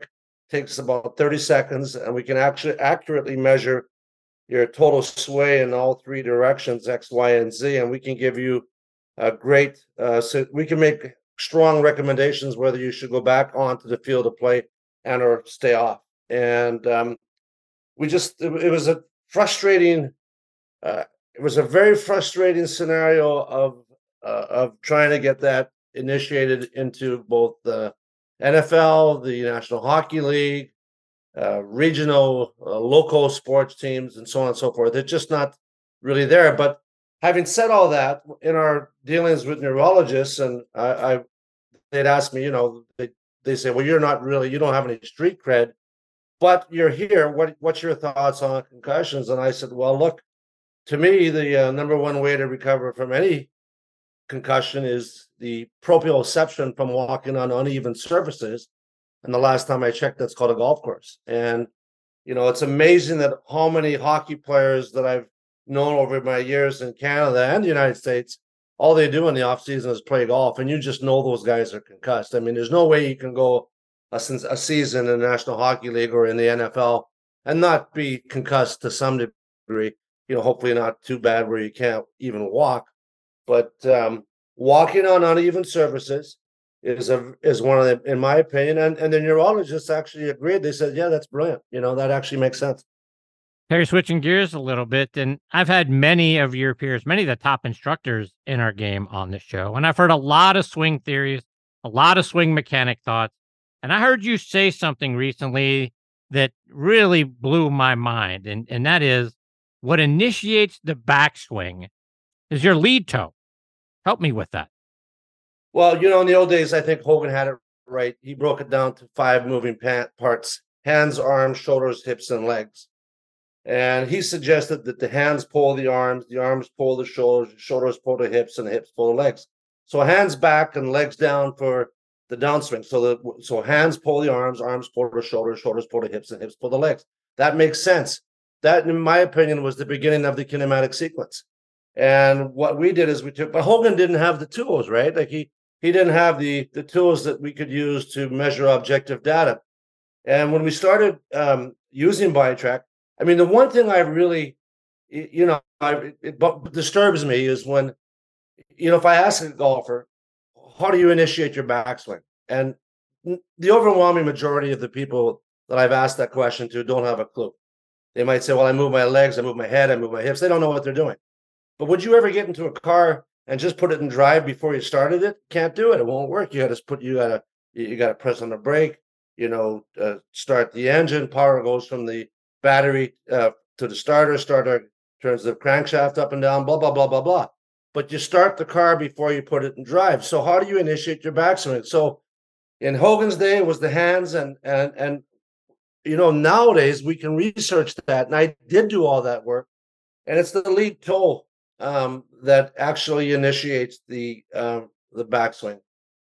takes about 30 seconds, and we can actually accurately measure your total sway in all three directions, X, Y, and Z, and we can give you a great, uh, so we can make strong recommendations whether you should go back onto the field of play and or stay off. And um, we just, it, was a frustrating, uh, it was a very frustrating scenario of uh, of trying to get that initiated into both the NFL, the National Hockey League, uh, regional, uh, local sports teams, and so on and so forth. It's just not really there. But having said all that, in our dealings with neurologists, and I, I they'd ask me, you know, they they say, well, you're not really, you don't have any street cred, but you're here. What what's your thoughts on concussions? And I said, well, look, to me, the uh, number one way to recover from any concussion is the proprioception from walking on uneven surfaces. And the last time I checked, that's called a golf course. And you know, it's amazing that how many hockey players that I've known over my years in Canada and the United States, all they do in the off season is play golf, and you just know those guys are concussed. I mean, there's no way you can go a, a season in the National Hockey League or in the NFL and not be concussed to some degree. You know, hopefully not too bad where you can't even walk. But um, walking on uneven surfaces is a is one of the, in my opinion, and and the neurologists actually agreed. They said, yeah, that's brilliant. You know, that actually makes sense. Terry, switching gears a little bit, and I've had many of your peers, many of the top instructors in our game on the show, and I've heard a lot of swing theories, a lot of swing mechanic thoughts, and I heard you say something recently that really blew my mind, and and that is what initiates the backswing is your lead toe. Help me with that. Well, you know, in the old days, I think Hogan had it right. He broke it down to five moving parts hands, arms, shoulders, hips, and legs. And he suggested that the hands pull the arms, the arms pull the shoulders, shoulders pull the hips, and the hips pull the legs. So hands back and legs down for the downswing. So the so hands pull the arms, arms pull the shoulders, shoulders pull the hips, and hips pull the legs. That makes sense. That, in my opinion, was the beginning of the kinematic sequence. And what we did is we took, but Hogan didn't have the tools, right? Like he he didn't have the the tools that we could use to measure objective data. And when we started um, using Bodi Trak, I mean, the one thing I really, you know, I, it, it disturbs me is when, you know, if I ask a golfer, how do you initiate your backswing? And the overwhelming majority of the people that I've asked that question to don't have a clue. They might say, well, I move my legs, I move my head, I move my hips. They don't know what they're doing. But would you ever get into a car and just put it in drive before you started it? Can't do it. It won't work. You got to put, you got to, you got to press on the brake, you know, uh, start the engine. Power goes from the battery uh, to the starter. Starter turns the crankshaft up and down. Blah blah blah blah blah. But you start the car before you put it in drive. So how do you initiate your backswing? So in Hogan's day, it was the hands, and and and you know nowadays we can research that, and I did do all that work, and it's the lead toe um, that actually initiates the um, the backswing,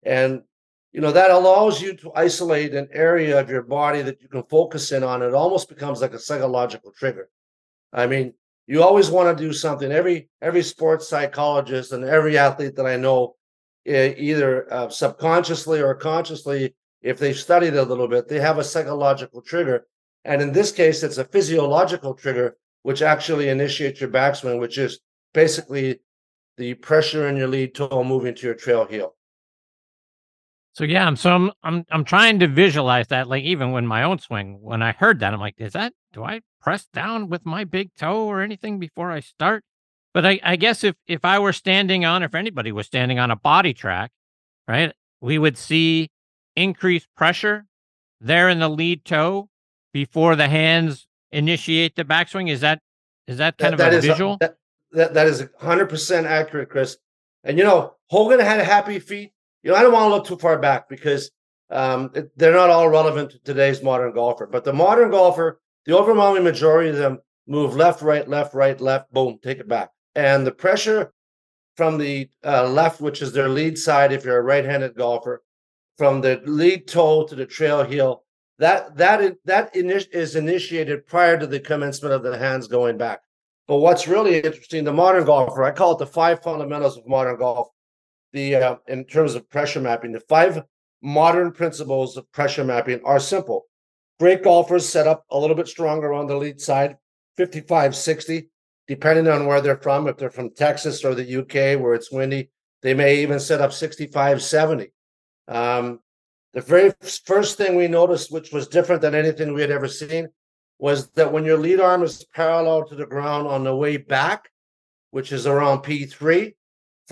and you know that allows you to isolate an area of your body that you can focus in on it almost becomes like a psychological trigger i mean you always want to do something. Every every sports psychologist and every athlete that i know either uh, subconsciously or consciously if they've studied a little bit they have a psychological trigger. And in this case it's a physiological trigger which actually initiates your backswing which is basically the pressure in your lead toe moving to your trail heel so yeah, I'm so I'm I'm I'm trying to visualize that. Like even when my own swing, when I heard that, I'm like, is that do I press down with my big toe or anything before I start? But I, I guess if if I were standing on, if anybody was standing on a Bodi Trak, right, we would see increased pressure there in the lead toe before the hands initiate the backswing. Is that is that kind that, of that a visual? That, that that is hundred percent accurate, Chris. And you know, Hogan had a happy feet you know, I don't want to look too far back because um, it, they're not all relevant to today's modern golfer. But the modern golfer, the overwhelming majority of them move left, right, left, right, left, boom, take it back. And the pressure from the uh, left, which is their lead side, if you're a right-handed golfer, from the lead toe to the trail heel, that that that is initiated prior to the commencement of the hands going back. But what's really interesting, the modern golfer, I call it the five fundamentals of modern golf the uh, in terms of pressure mapping, the five modern principles of pressure mapping are simple. Great golfers set up a little bit stronger on the lead side, 55, 60, depending on where they're from. If they're from Texas or the UK where it's windy, they may even set up 65, 70. Um, the very first thing we noticed, which was different than anything we had ever seen, was that when your lead arm is parallel to the ground on the way back, which is around P3,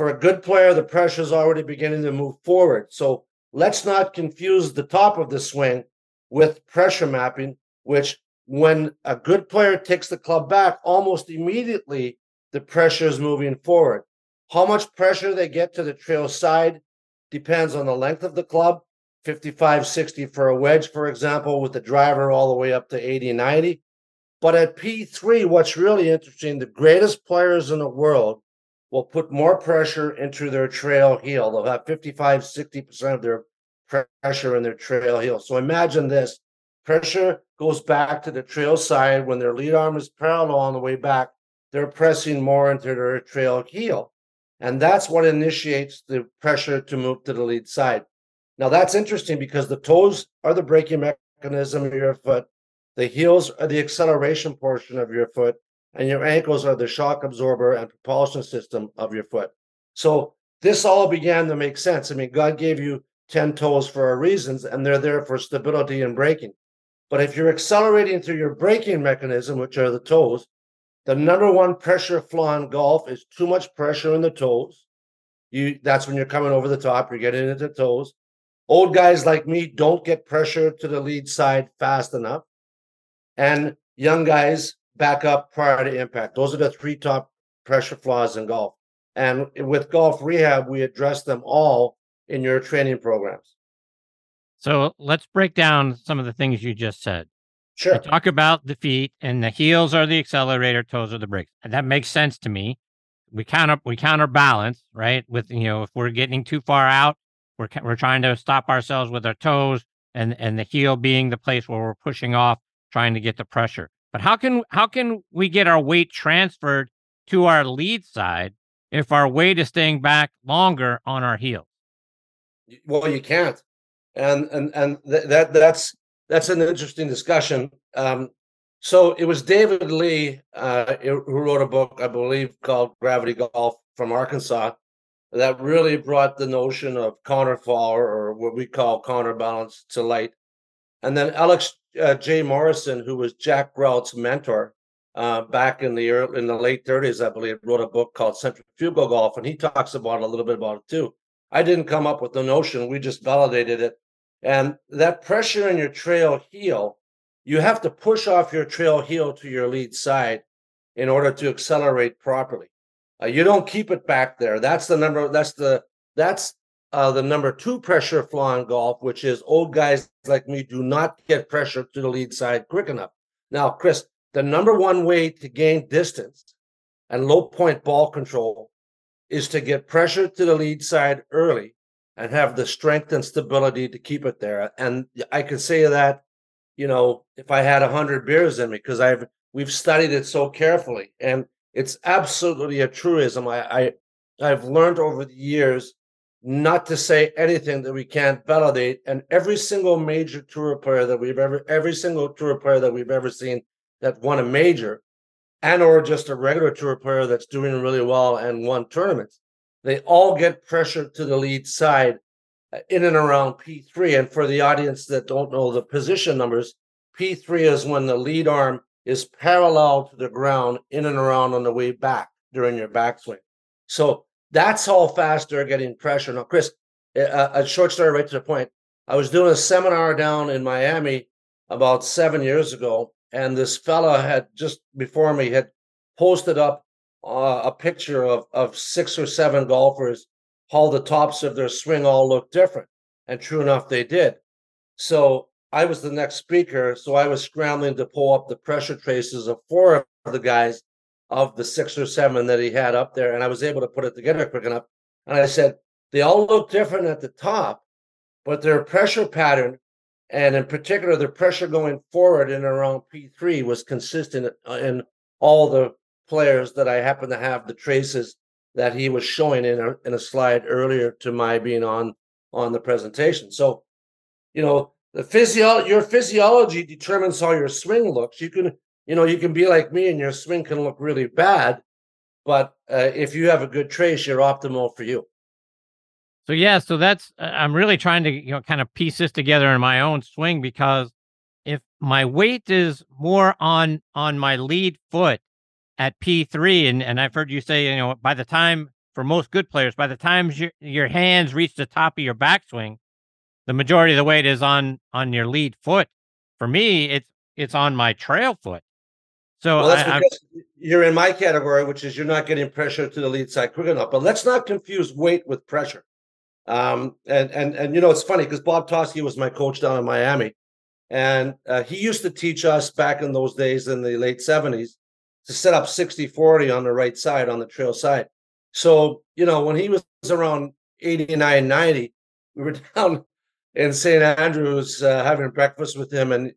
for a good player, the pressure is already beginning to move forward. So let's not confuse the top of the swing with pressure mapping, which when a good player takes the club back, almost immediately the pressure is moving forward. How much pressure they get to the trail side depends on the length of the club 55, 60 for a wedge, for example, with the driver all the way up to 80, 90. But at P3, what's really interesting, the greatest players in the world will put more pressure into their trail heel. They'll have 55, 60% of their pressure in their trail heel. So imagine this pressure goes back to the trail side when their lead arm is parallel on the way back. They're pressing more into their trail heel. And that's what initiates the pressure to move to the lead side. Now, that's interesting because the toes are the braking mechanism of your foot, the heels are the acceleration portion of your foot, and your ankles are the shock absorber and propulsion system of your foot. So this all began to make sense. I mean, God gave you 10 toes for a reason, and they're there for stability and braking. But if you're accelerating through your braking mechanism, which are the toes, the number one pressure flaw in golf is too much pressure in the toes. You that's when you're coming over the top, you're getting into the toes. Old guys like me don't get pressure to the lead side fast enough. And young guys back up prior to impact. Those are the three top pressure flaws in golf. And with golf rehab, we address them all in your training programs. So let's break down some of the things you just said. Sure. Talk about the feet and the heels are the accelerator, toes are the brakes. And that makes sense to me. We counter we counterbalance, right? With you know, if we're getting too far out, we're we're trying to stop ourselves with our toes and and the heel being the place where we're pushing off, trying to get the pressure. But how can how can we get our weight transferred to our lead side if our weight is staying back longer on our heels? Well, you can't, and and and th- that that's that's an interesting discussion. Um, so it was David Lee uh, who wrote a book, I believe, called Gravity Golf from Arkansas, that really brought the notion of counterfall or what we call counterbalance to light. And then Alex uh, J. Morrison, who was Jack Grout's mentor uh, back in the early, in the late 30s, I believe, wrote a book called Centrifugal Golf, and he talks about a little bit about it too. I didn't come up with the notion; we just validated it. And that pressure in your trail heel, you have to push off your trail heel to your lead side in order to accelerate properly. Uh, you don't keep it back there. That's the number. That's the that's uh, the number two pressure flaw in golf, which is old guys like me do not get pressure to the lead side quick enough. Now, Chris, the number one way to gain distance and low point ball control is to get pressure to the lead side early and have the strength and stability to keep it there. And I can say that, you know, if I had a hundred beers in me, because I've we've studied it so carefully, and it's absolutely a truism. I, I I've learned over the years not to say anything that we can't validate. And every single major tour player that we've ever, every single tour player that we've ever seen that won a major, and or just a regular tour player that's doing really well and won tournaments, they all get pressure to the lead side uh, in and around P3. And for the audience that don't know the position numbers, P3 is when the lead arm is parallel to the ground in and around on the way back during your backswing. So that's how fast they're getting pressure. Now, Chris, a, a short story right to the point. I was doing a seminar down in Miami about seven years ago, and this fella had just before me had posted up uh, a picture of of six or seven golfers how the tops of their swing all looked different, and true enough, they did. So I was the next speaker, so I was scrambling to pull up the pressure traces of four of the guys of the six or seven that he had up there, and I was able to put it together quick enough. And I said, they all look different at the top, but their pressure pattern, and in particular, the pressure going forward and around P3 was consistent uh, in all the players that I happen to have the traces that he was showing in a, in a slide earlier to my being on on the presentation. So, you know, the physio your physiology determines how your swing looks. You can you know, you can be like me and your swing can look really bad, but uh, if you have a good trace, you're optimal for you. So yeah, so that's uh, I'm really trying to you know kind of piece this together in my own swing because if my weight is more on on my lead foot at P3 and and I've heard you say you know by the time for most good players by the time your your hands reach the top of your backswing the majority of the weight is on on your lead foot. For me it's it's on my trail foot. So well, that's I, because you're in my category, which is you're not getting pressure to the lead side quick enough. But let's not confuse weight with pressure. Um, and and and you know it's funny because Bob Toski was my coach down in Miami, and uh, he used to teach us back in those days in the late 70s to set up 60-40 on the right side on the trail side. So you know when he was around 89, 90, we were <laughs> down in St. Andrews uh, having breakfast with him, and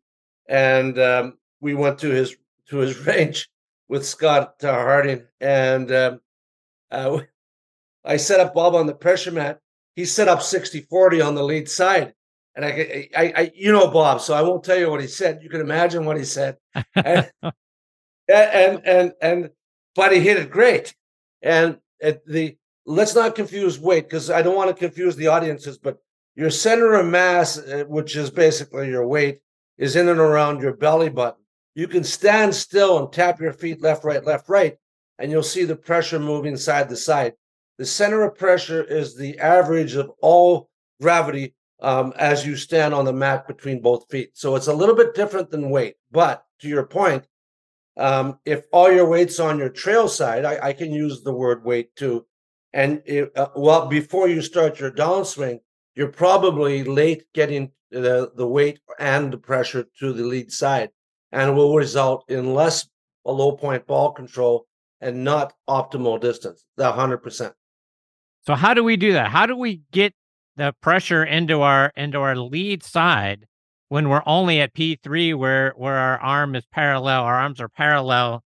and um, we went to his <laughs> to his range with Scott uh, Harding, and um, uh, <laughs> I set up Bob on the pressure mat. He set up 60-40 on the lead side, and I, I, I, you know Bob, so I won't tell you what he said. You can imagine what he said, and, <laughs> and and and but he hit it great. And at the let's not confuse weight because I don't want to confuse the audiences, but your center of mass, uh, which is basically your weight, is in and around your belly button you can stand still and tap your feet left, right, left, right, and you'll see the pressure moving side to side. The center of pressure is the average of all gravity um, as you stand on the mat between both feet. So it's a little bit different than weight. But to your point, um, if all your weight's on your trail side, I, I, can use the word weight too. and it, uh, well before you start your downswing, you're probably late getting the the weight and the pressure to the lead side, and will result in less a low point ball control and not optimal distance. The hundred percent. So how do we do that? How do we get the pressure into our into our lead side when we're only at P3 where where our arm is parallel, our arms are parallel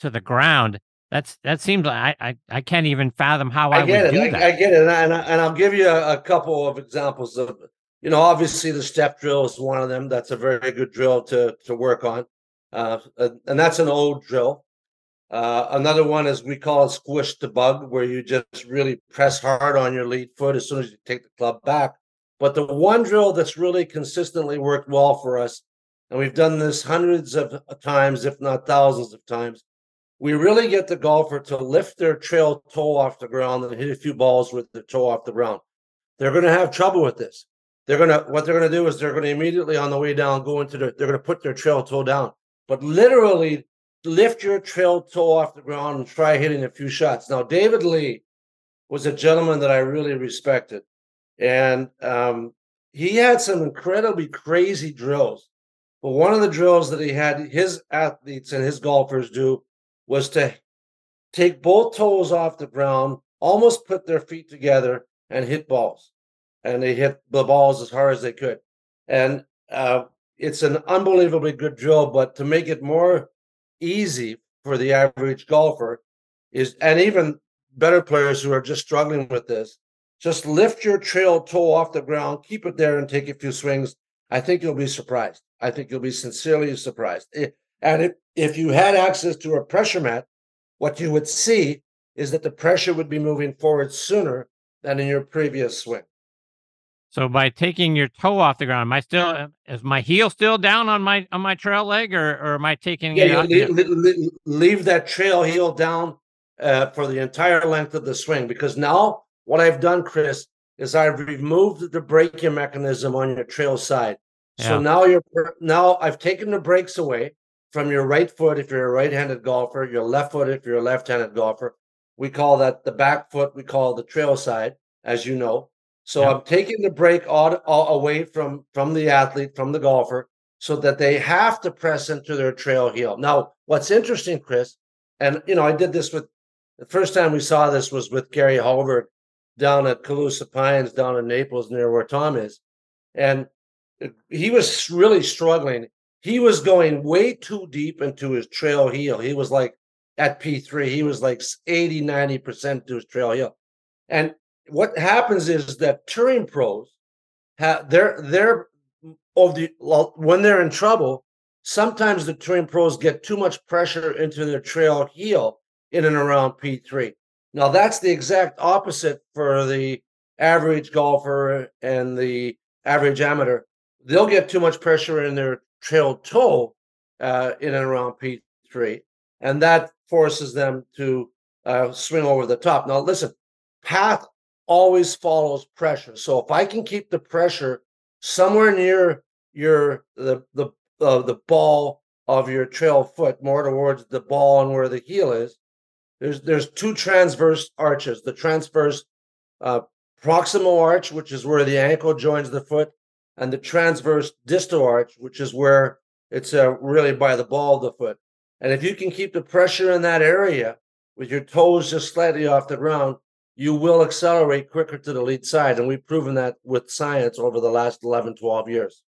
to the ground? That's that seems like I I, I can't even fathom how I, I get would it. do I, that. I get it, and, I, and I'll give you a, a couple of examples of. You know, obviously the step drill is one of them. That's a very good drill to to work on, uh, and that's an old drill. Uh, another one is we call it squish the bug, where you just really press hard on your lead foot as soon as you take the club back. But the one drill that's really consistently worked well for us, and we've done this hundreds of times, if not thousands of times, we really get the golfer to lift their trail toe off the ground and hit a few balls with the toe off the ground. They're going to have trouble with this. They're to what they're to do is they're to immediately on the way down go into their they're to put their trail toe down. But literally lift your trail toe off the ground and try hitting a few shots. Now David Lee was a gentleman that I really respected, and um, he had some incredibly crazy drills. But one of the drills that he had his athletes and his golfers do was to take both toes off the ground, almost put their feet together, and hit balls. And they hit the balls as hard as they could. And uh, it's an unbelievably good drill, but to make it more easy for the average golfer is, and even better players who are just struggling with this, just lift your trail toe off the ground, keep it there, and take a few swings. I think you'll be surprised. I think you'll be sincerely surprised. And if, if you had access to a pressure mat, what you would see is that the pressure would be moving forward sooner than in your previous swing. So by taking your toe off the ground, am I still is my heel still down on my on my trail leg, or or am I taking Yeah, it? leave, leave, leave that trail heel down uh, for the entire length of the swing because now what I've done, Chris, is I've removed the braking mechanism on your trail side. So Yeah. now you're now I've taken the brakes away from your right foot if you're a right-handed golfer, your left foot if you're a left-handed golfer. We call that the back foot. We call the trail side, as you know. So Yeah. I'm taking the break all, all away from from the athlete, from the golfer, so that they have to press into their trail heel. Now, what's interesting, Chris, and you know, I did this with the first time we saw this was with Gary Holbert down at Calusa Pines, down in Naples, near where Tom is, and he was really struggling. He was going way too deep into his trail heel. He was like at P3, he was like 80, 90% to his trail heel. And what happens is that touring pros have they're they're of the when they're in trouble, sometimes the touring pros get too much pressure into their trail heel in and around P3. Now that's the exact opposite for the average golfer and the average amateur. They'll get too much pressure in their trail toe uh, in and around P3, and that forces them to uh, swing over the top. Now, listen, path always follows pressure. So if I can keep the pressure somewhere near your the the uh, the ball of your trail foot, more towards the ball and where the heel is, there's there's two transverse arches. The transverse uh, proximal arch, which is where the ankle joins the foot, and the transverse distal arch, which is where it's uh, really by the ball of the foot. And if you can keep the pressure in that area with your toes just slightly off the ground, you will accelerate quicker to the lead side. And we've proven that with science over the last 11, 12 years.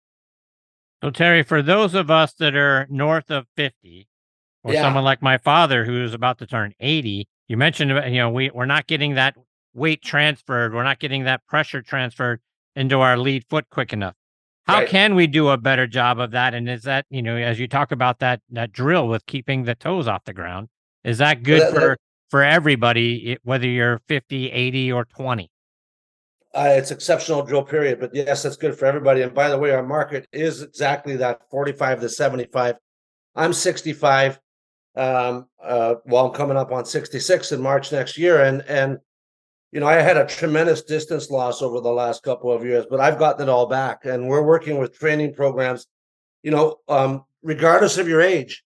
So Terry, for those of us that are north of fifty, or Yeah. someone like my father who's about to turn eighty, you mentioned you know we we're not getting that weight transferred, we're not getting that pressure transferred into our lead foot quick enough. How Right. can we do a better job of that? And is that you know as you talk about that that drill with keeping the toes off the ground, is that good that- for for everybody, whether you're 50, 80, or 20? Uh, it's exceptional drill period, but yes, that's good for everybody. And by the way, our market is exactly that 45 to 75. I'm 65. Um, uh, well, I'm coming up on 66 in March next year. And, and, you know, I had a tremendous distance loss over the last couple of years, but I've gotten it all back. And we're working with training programs, you know, um, regardless of your age,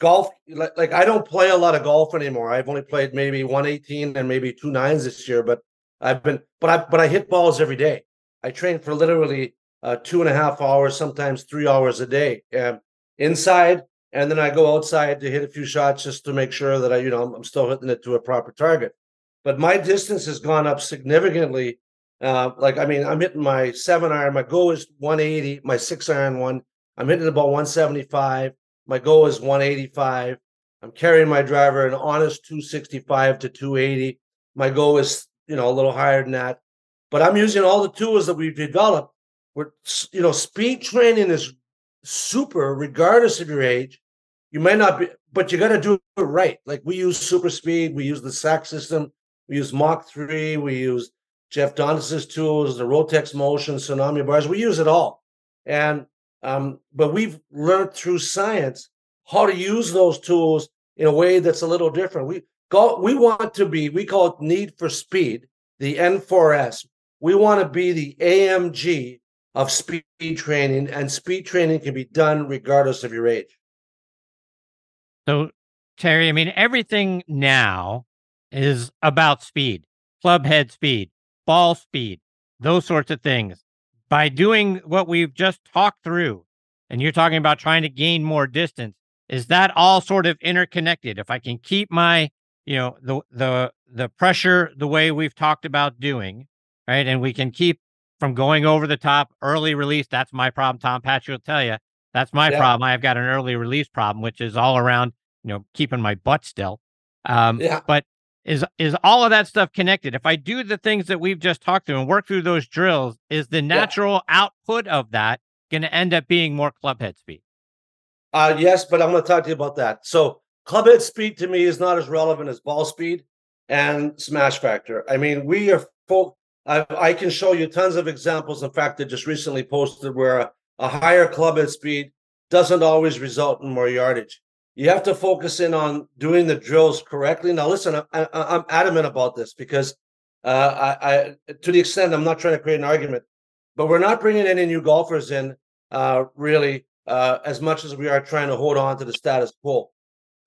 golf like, like I don't play a lot of golf anymore. I've only played maybe 118 and maybe two nines this year, but I've been but I but I hit balls every day. I train for literally uh, two and a half hours, sometimes three hours a day, um, inside, and then I go outside to hit a few shots just to make sure that I, you know, I'm, still hitting it to a proper target. But my distance has gone up significantly. Uh, like I mean, I'm hitting my seven iron. My goal is 180. My six iron one, I'm hitting about 175. My goal is 185. I'm carrying my driver an honest 265 to 280. My goal is, you know, a little higher than that. But I'm using all the tools that we've developed. We're, you know, speed training is super, regardless of your age. You might not be, but you got to do it right. Like we use super speed, we use the Stack system, we use Mach 3, we use Jeff Donnis's tools, the Rotex Motion, Tsunami bars. We use it all. And um, but we've learned through science how to use those tools in a way that's a little different. We go, we want to be, we call it need for speed, the N4S. We want to be the AMG of speed training, and speed training can be done regardless of your age. So, Terry, I mean, everything now is about speed, club head speed, ball speed, those sorts of things by doing what we've just talked through, and you're talking about trying to gain more distance, is that all sort of interconnected? If I can keep my, you know, the the the pressure the way we've talked about doing, right, and we can keep from going over the top, early release. That's my problem. Tom Patri will tell you that's my yeah. problem. I've got an early release problem, which is all around, you know, keeping my butt still. Um, yeah. But is is all of that stuff connected. If i do the things that we've just talked through and work through those drills is the natural yeah. output of that going to end up being more clubhead speed? Uh yes but i'm going to talk to you about that. So clubhead speed to me is not as relevant as ball speed and smash factor. I mean we are full I, I can show you tons of examples in fact that just recently posted where a, a higher clubhead speed doesn't always result in more yardage you have to focus in on doing the drills correctly. Now, listen, I, am adamant about this because uh, I, I, to the extent I'm not trying to create an argument, but we're not bringing any new golfers in uh, really uh, as much as we are trying to hold on to the status quo.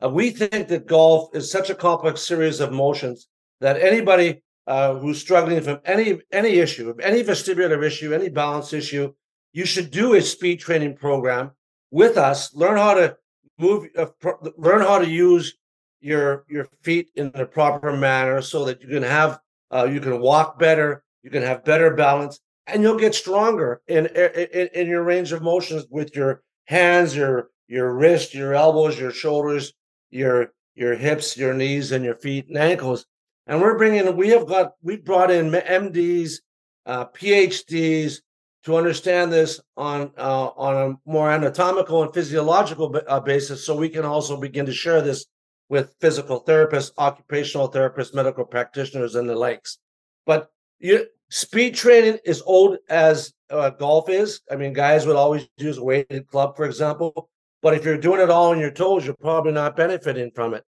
Uh, we think that golf is such a complex series of motions that anybody uh, who's struggling from any any issue, any vestibular issue, any balance issue, you should do a speed training program with us. Learn how to move uh, pro- learn how to use your your feet in the proper manner so that you can have uh, you can walk better you can have better balance and you'll get stronger in, in in your range of motions with your hands your your wrist your elbows your shoulders your your hips your knees and your feet and ankles. And we're bringing we have got we brought in mds uh, phds to understand this on uh, on a more anatomical and physiological uh, basis, so we can also begin to share this with physical therapists, occupational therapists, medical practitioners, and the likes. But you, speed training is old as uh, golf is. I mean, guys would always use a weighted club, for example. But if you're doing it all on your toes, you're probably not benefiting from it.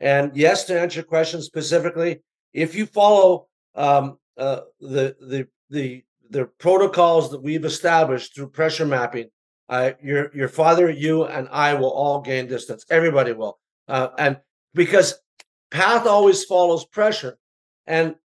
And yes, to answer your question specifically, if you follow um, uh, the the the the protocols that we've established through pressure mapping, uh, your your father, you, and I will all gain distance. Everybody will, uh, and because path always follows pressure, and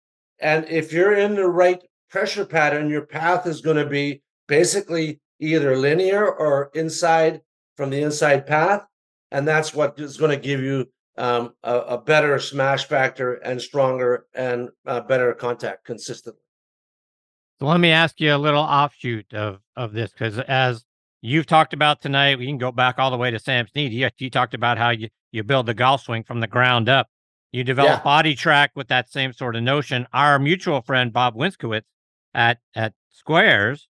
and if you're in the right pressure pattern, your path is going to be basically either linear or inside from the inside path, and that's what is going to give you um, a, a, better smash factor and stronger and uh, better contact consistently. So let me ask you a little offshoot of of this because as you've talked about tonight, we can go back all the way to Sam Snead. You, you talked about how you, you build the golf swing from the ground up. You develop yeah. track with that same sort of notion. Our mutual friend Bob Winskowitz at at Sqairz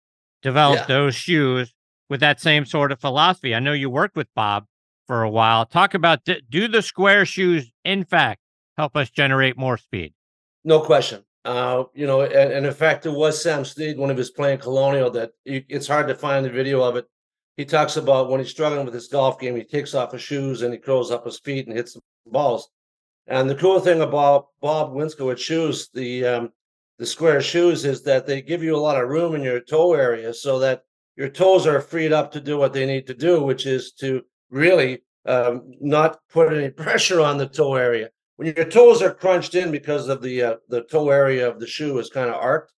developed yeah. those shoes with that same sort of philosophy. I know you worked with Bob for a while. Talk about do the Sqairz shoes in fact help us generate more speed? No question. Uh, you know, and, and, in fact, it was Sam Snead when he was playing Colonial that he, it's hard to find the video of it. He talks about when he's struggling with his golf game, he takes off his shoes and he curls up his feet and hits the balls. And the cool thing about Bob Winskowitz shoes, the um, the Sqairz shoes, is that they give you a lot of room in your toe area so that your toes are freed up to do what they need to do, which is to really um, not put any <laughs> pressure on the toe area. When your toes are crunched in because of the uh, the toe area of the shoe is kind of arced,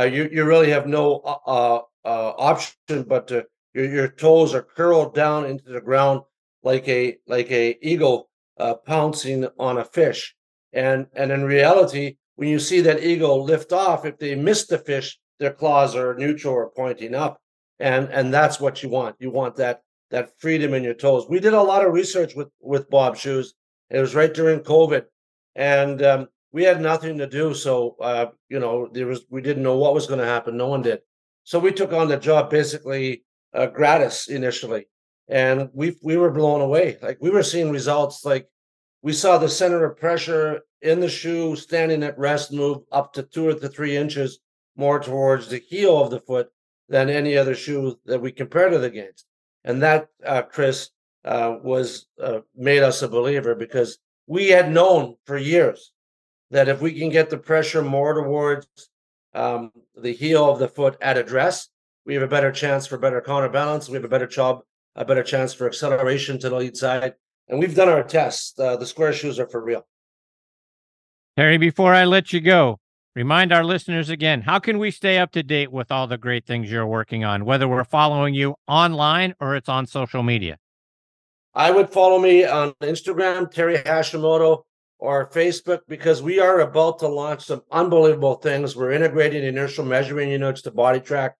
uh, you you really have no uh, uh, uh option but to your your toes are curled down into the ground like a like a eagle uh, pouncing on a fish. And and in reality, when you see that eagle lift off, if they miss the fish, their claws are neutral or pointing up, and and that's what you want. You want that that freedom in your toes. We did a lot of research with with Bob shoes. It was right during COVID, and um, we had nothing to do. So uh, you know, there was we didn't know what was going to happen. No one did. So we took on the job basically uh, gratis initially, and we we were blown away. Like we were seeing results. Like we saw the center of pressure in the shoe standing at rest move up to two or to three inches more towards the heel of the foot than any other shoe that we compared it against. And that, uh, Chris, uh, was uh, made us a believer because we had known for years that if we can get the pressure more towards um, the heel of the foot at address, we have a better chance for better counterbalance. We have a better job, a better chance for acceleration to the lead side. And we've done our tests. Uh, the Sqairz shoes are for real. Terry, before I let you go, Remind our listeners again how can we stay up to date with all the great things you're working on, whether we're following you online or it's on social media? I would follow me on Instagram, Terry Hashimoto, or Facebook, because we are about to launch some unbelievable things. We're integrating inertial measuring units to BodiTrak.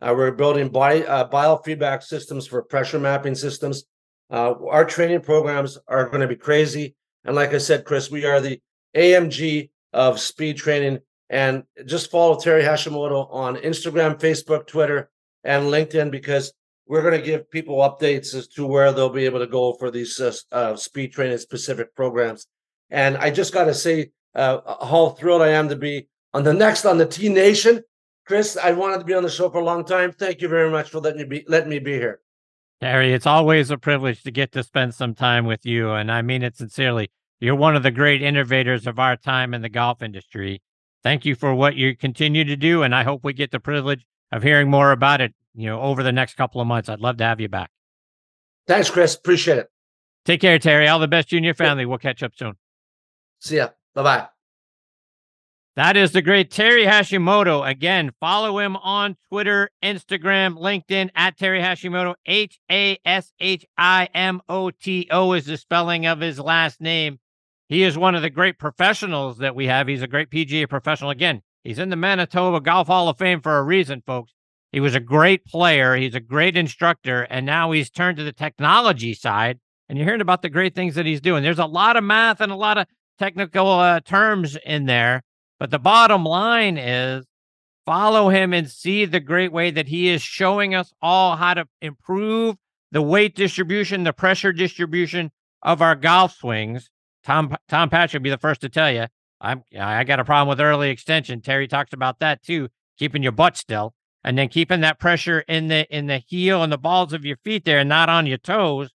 Uh, we're building body uh, biofeedback systems for pressure mapping systems. Uh, our training programs are going to be crazy. And like I said, Chris, we are the AMG of speed training and just follow Terry Hashimoto on Instagram, Facebook, Twitter, and LinkedIn because we're going to give people updates as to where they'll be able to go for these uh, uh, speed training specific programs. And I just got to say uh, how thrilled I am to be on the next on the Tee Nation. Chris, I wanted to be on the show for a long time. Thank you very much for letting me be letting me be here. Terry, it's always a privilege to get to spend some time with you, and I mean it sincerely. You're one of the great innovators of our time in the golf industry thank you for what you continue to do. And I hope we get the privilege of hearing more about it, you know, over the next couple of months. I'd love to have you back. Thanks, Chris. Appreciate it. Take care, Terry. All the best you and your family. We'll catch up soon. See ya. Bye bye. That is the great Terry Hashimoto. Again, follow him on Twitter, Instagram, LinkedIn at Terry Hashimoto. H A S H I M O T O is the spelling of his last name. He is one of the great professionals that we have. He's a great PGA professional. Again, he's in the Manitoba Golf Hall of Fame for a reason, folks. He was a great player. He's a great instructor. And now he's turned to the technology side. And you're hearing about the great things that he's doing. There's a lot of math and a lot of technical uh, terms in there. But the bottom line is follow him and see the great way that he is showing us all how to improve the weight distribution, the pressure distribution of our golf swings. Tom Tom Patri will be the first to tell you. I'm I got a problem with early extension. Terry talks about that too, keeping your butt still and then keeping that pressure in the in the heel and the balls of your feet there and not on your toes.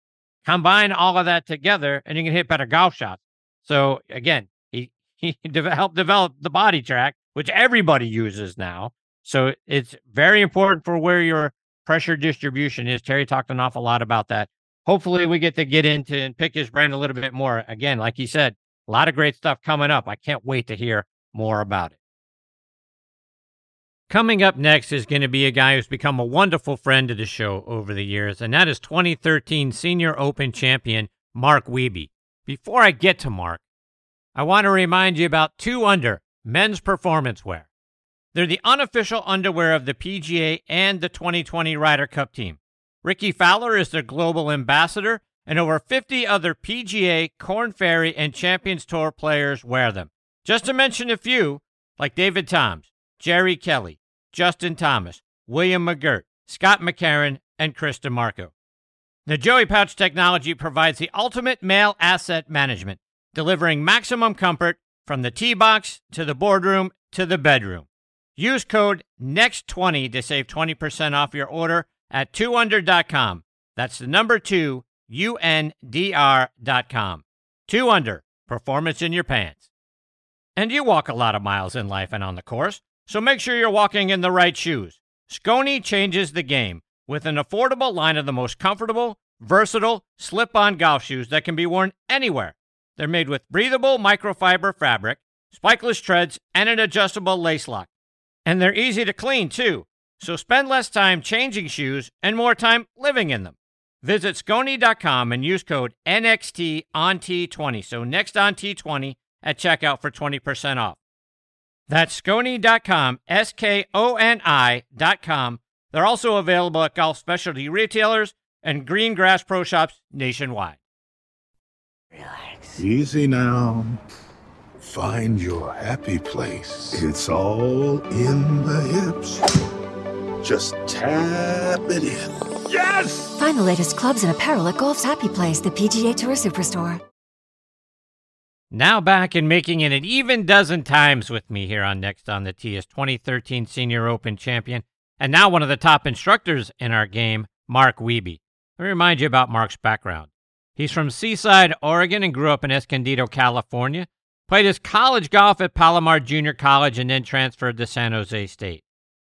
Combine all of that together and you can hit better golf shots. So again, he <laughs> he helped develop the BodiTrak which everybody uses now. So it's very important for where your pressure distribution is. Terry talked an awful lot about that hopefully we get to get into and pick his brain a little bit more. Again, like he said, a lot of great stuff coming up. I can't wait to hear more about it. Coming up next is going to be a guy who's become a wonderful friend to the show over the years, and that is 2013 Senior Open champion Mark Wiebe. Before I get to Mark, I want to remind you about 2 Under men's performance wear. They're the unofficial underwear of the PGA and the 2020 Ryder Cup team. Rickie Fowler is their global ambassador, and over 50 other PGA, Korn Ferry, and Champions Tour players wear them. Just to mention a few, like David Toms, Jerry Kelly, Justin Thomas, William McGirt, Scott McCarron, and Chris DiMarco. The Joey Pouch technology provides the ultimate male asset management, delivering maximum comfort from the tee box to the boardroom to the bedroom. Use code NEXT20 to save 20% off your order at 2under.com. That's the number 2 UNDR.com. 2 Under, performance in your pants. And you walk a lot of miles in life and on the course, so make sure you're walking in the right shoes. Skoni changes the game with an affordable line of the most comfortable, versatile, slip on golf shoes that can be worn anywhere. They're made with breathable microfiber fabric, spikeless treads, and an adjustable lace lock. And they're easy to clean, too. So spend less time changing shoes and more time living in them. Visit Skoni.com and use code NXT on T20. So next on T20 at checkout for 20% off. That's Skoni.com, S K O N I.com. They're also available at golf specialty retailers and green grass pro shops nationwide. Relax. Easy now. Find your happy place. It's all in the hips. Just tap it in. Yes! Find the latest clubs and apparel at Golf's Happy Place, the PGA Tour Superstore. Now back and making it an even dozen times with me here on Next on the Tee is 2013 Senior Open champion and now one of the top instructors in our game, Mark Wiebe. Let me remind you about Mark's background. He's from Seaside, Oregon, and grew up in Escondido, California. Played his college golf at Palomar Junior College and then transferred to San Jose State.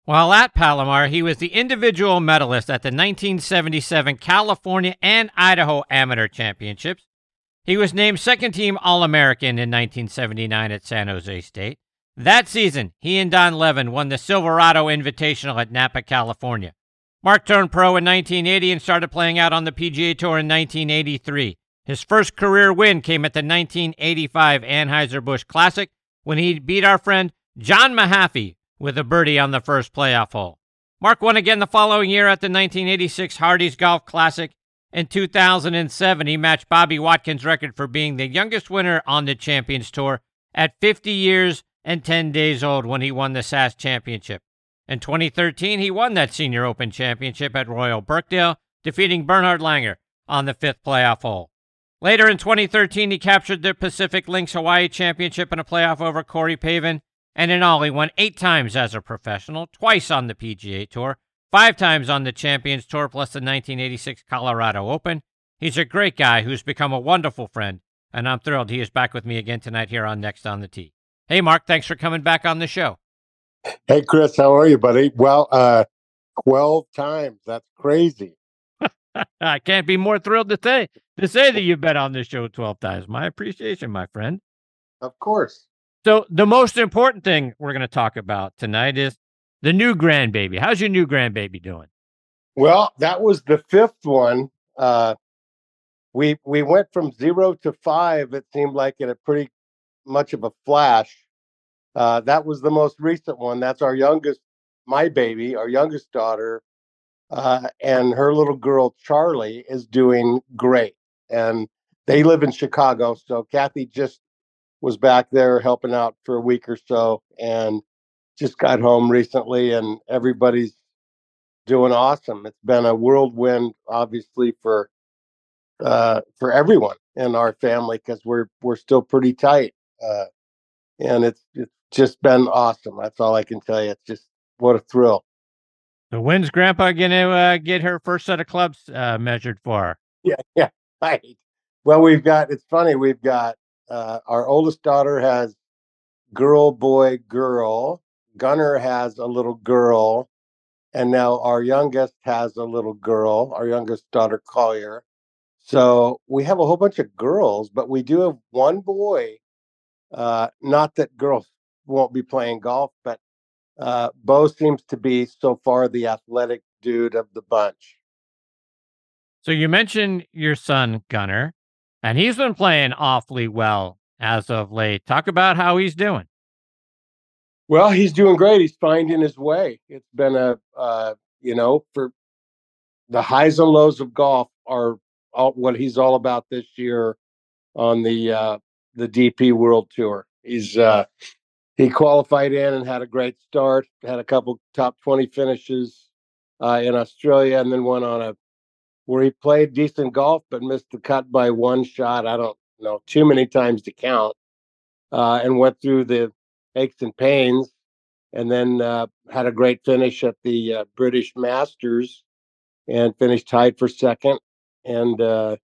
While at Palomar, he was the individual medalist at the 1977 California and Idaho Amateur Championships. He was named second team All American in 1979 at San Jose State. That season, he and Don Levin won the Silverado Invitational at Napa, California. Mark turned pro in 1980 and started playing out on the PGA Tour in 1983. His first career win came at the 1985 Anheuser-Busch Classic when he beat our friend John Mahaffey with a birdie on the first playoff hole. Mark won again the following year at the 1986 Hardee's Golf Classic. In 2007, he matched Bobby Watkins' record for being the youngest winner on the Champions Tour at 50 years and 10 days old when he won the SAS Championship. In 2013, he won that Senior Open Championship at Royal Birkdale, defeating Bernhard Langer on the fifth playoff hole. Later in 2013, he captured the Pacific Links Hawaii Championship in a playoff over Corey Pavin, and in all, he won eight times as a professional, twice on the PGA Tour, five times on the Champions Tour, plus the 1986 Colorado Open. He's a great guy who's become a wonderful friend, and I'm thrilled he is back with me again tonight here on Next on the Tee. Hey, Mark, thanks for coming back on the show. Hey, Chris, how are you, buddy? Well, uh, 12 times. That's crazy. <laughs> I can't be more thrilled to say to say that you've been on this show 12 times. My appreciation, my friend. Of course. So the most important thing we're going to talk about tonight is the new grandbaby. How's your new grandbaby doing? Well, that was the fifth one. Uh, we we went from zero to five. It seemed like in a pretty much of a flash. Uh, that was the most recent one. That's our youngest, my baby, our youngest daughter, uh, and her little girl Charlie is doing great. And they live in Chicago, so Kathy just was back there helping out for a week or so, and just got home recently, and everybody's doing awesome. It's been a whirlwind, obviously for uh, for everyone in our family because we're we're still pretty tight, uh, and it's it's just been awesome. That's all I can tell you. It's just what a thrill. So when's Grandpa gonna uh, get her first set of clubs uh, measured for? Yeah, <laughs> yeah, right. Well, we've got. It's funny. We've got uh, our oldest daughter has girl, boy, girl. Gunner has a little girl, and now our youngest has a little girl. Our youngest daughter, Collier. So we have a whole bunch of girls, but we do have one boy. Uh, not that girls won't be playing golf, but uh, Bo seems to be so far the athletic dude of the bunch. So you mentioned your son Gunner, and he's been playing awfully well as of late. Talk about how he's doing. Well, he's doing great. He's finding his way. It's been a, uh, you know, for the highs and lows of golf are all, what he's all about this year on the uh, the DP World Tour. He's uh, he qualified in and had a great start. Had a couple top twenty finishes uh, in Australia, and then went on a where he played decent golf but missed the cut by one shot. I don't know too many times to count, uh, and went through the aches and pains, and then uh, had a great finish at the uh, British Masters, and finished tied for second, and uh,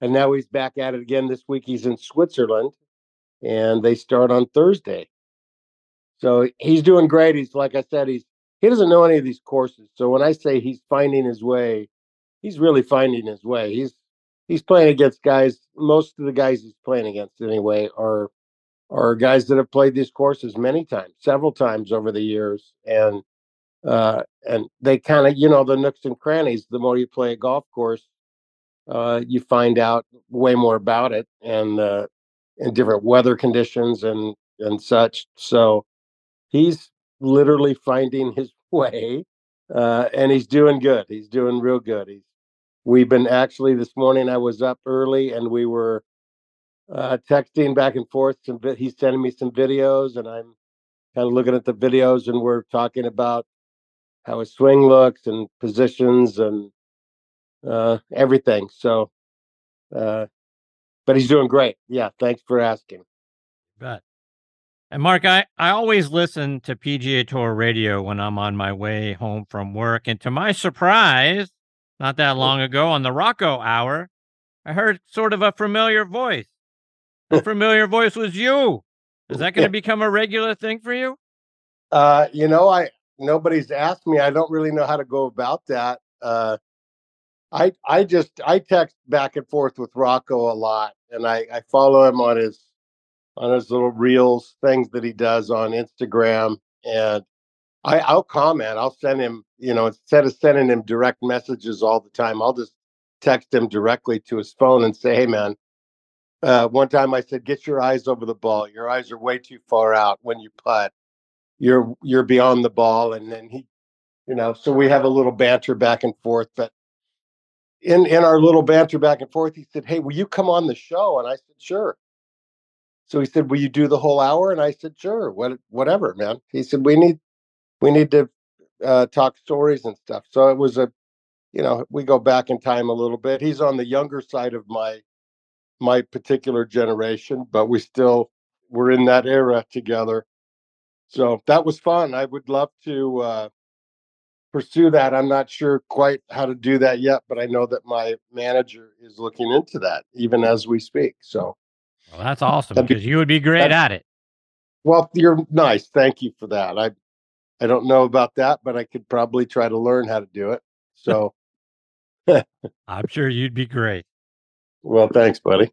and now he's back at it again this week. He's in Switzerland, and they start on Thursday. So he's doing great. He's like I said, he's he doesn't know any of these courses. So when I say he's finding his way, he's really finding his way. He's he's playing against guys. Most of the guys he's playing against anyway are are guys that have played these courses many times, several times over the years, and uh, and they kind of you know the nooks and crannies. The more you play a golf course, uh, you find out way more about it and uh, in different weather conditions and and such. So he's literally finding his <laughs> way, uh, and he's doing good. He's doing real good. He's we've been actually this morning. I was up early and we were uh, texting back and forth. Some he's sending me some videos, and I'm kind of looking at the videos, and we're talking about how his swing looks and positions and uh, everything. So, uh, but he's doing great. Yeah, thanks for asking. Bet. And Mark, I, I always listen to PGA Tour radio when I'm on my way home from work. And to my surprise, not that long ago on the Rocco Hour, I heard sort of a familiar voice. The familiar voice was you. Is that going to become a regular thing for you? Uh, you know, I nobody's asked me. I don't really know how to go about that. Uh, I I just I text back and forth with Rocco a lot, and I I follow him on his on his little reels things that he does on Instagram, and I I'll comment. I'll send him you know instead of sending him direct messages all the time, I'll just text him directly to his phone and say, hey man. Uh, one time I said, "Get your eyes over the ball. Your eyes are way too far out when you putt. You're you're beyond the ball." And then he, you know, so we have a little banter back and forth. But in in our little banter back and forth, he said, "Hey, will you come on the show?" And I said, "Sure." So he said, "Will you do the whole hour?" And I said, "Sure, what, whatever, man." He said, "We need we need to uh, talk stories and stuff." So it was a, you know, we go back in time a little bit. He's on the younger side of my my particular generation, but we still were in that era together. So that was fun. I would love to uh, pursue that. I'm not sure quite how to do that yet, but I know that my manager is looking into that even as we speak. So well, that's awesome because you would be great at it. Well, you're nice. Thank you for that. I I don't know about that, but I could probably try to learn how to do it. So <laughs> I'm sure you'd be great. Well, thanks, buddy.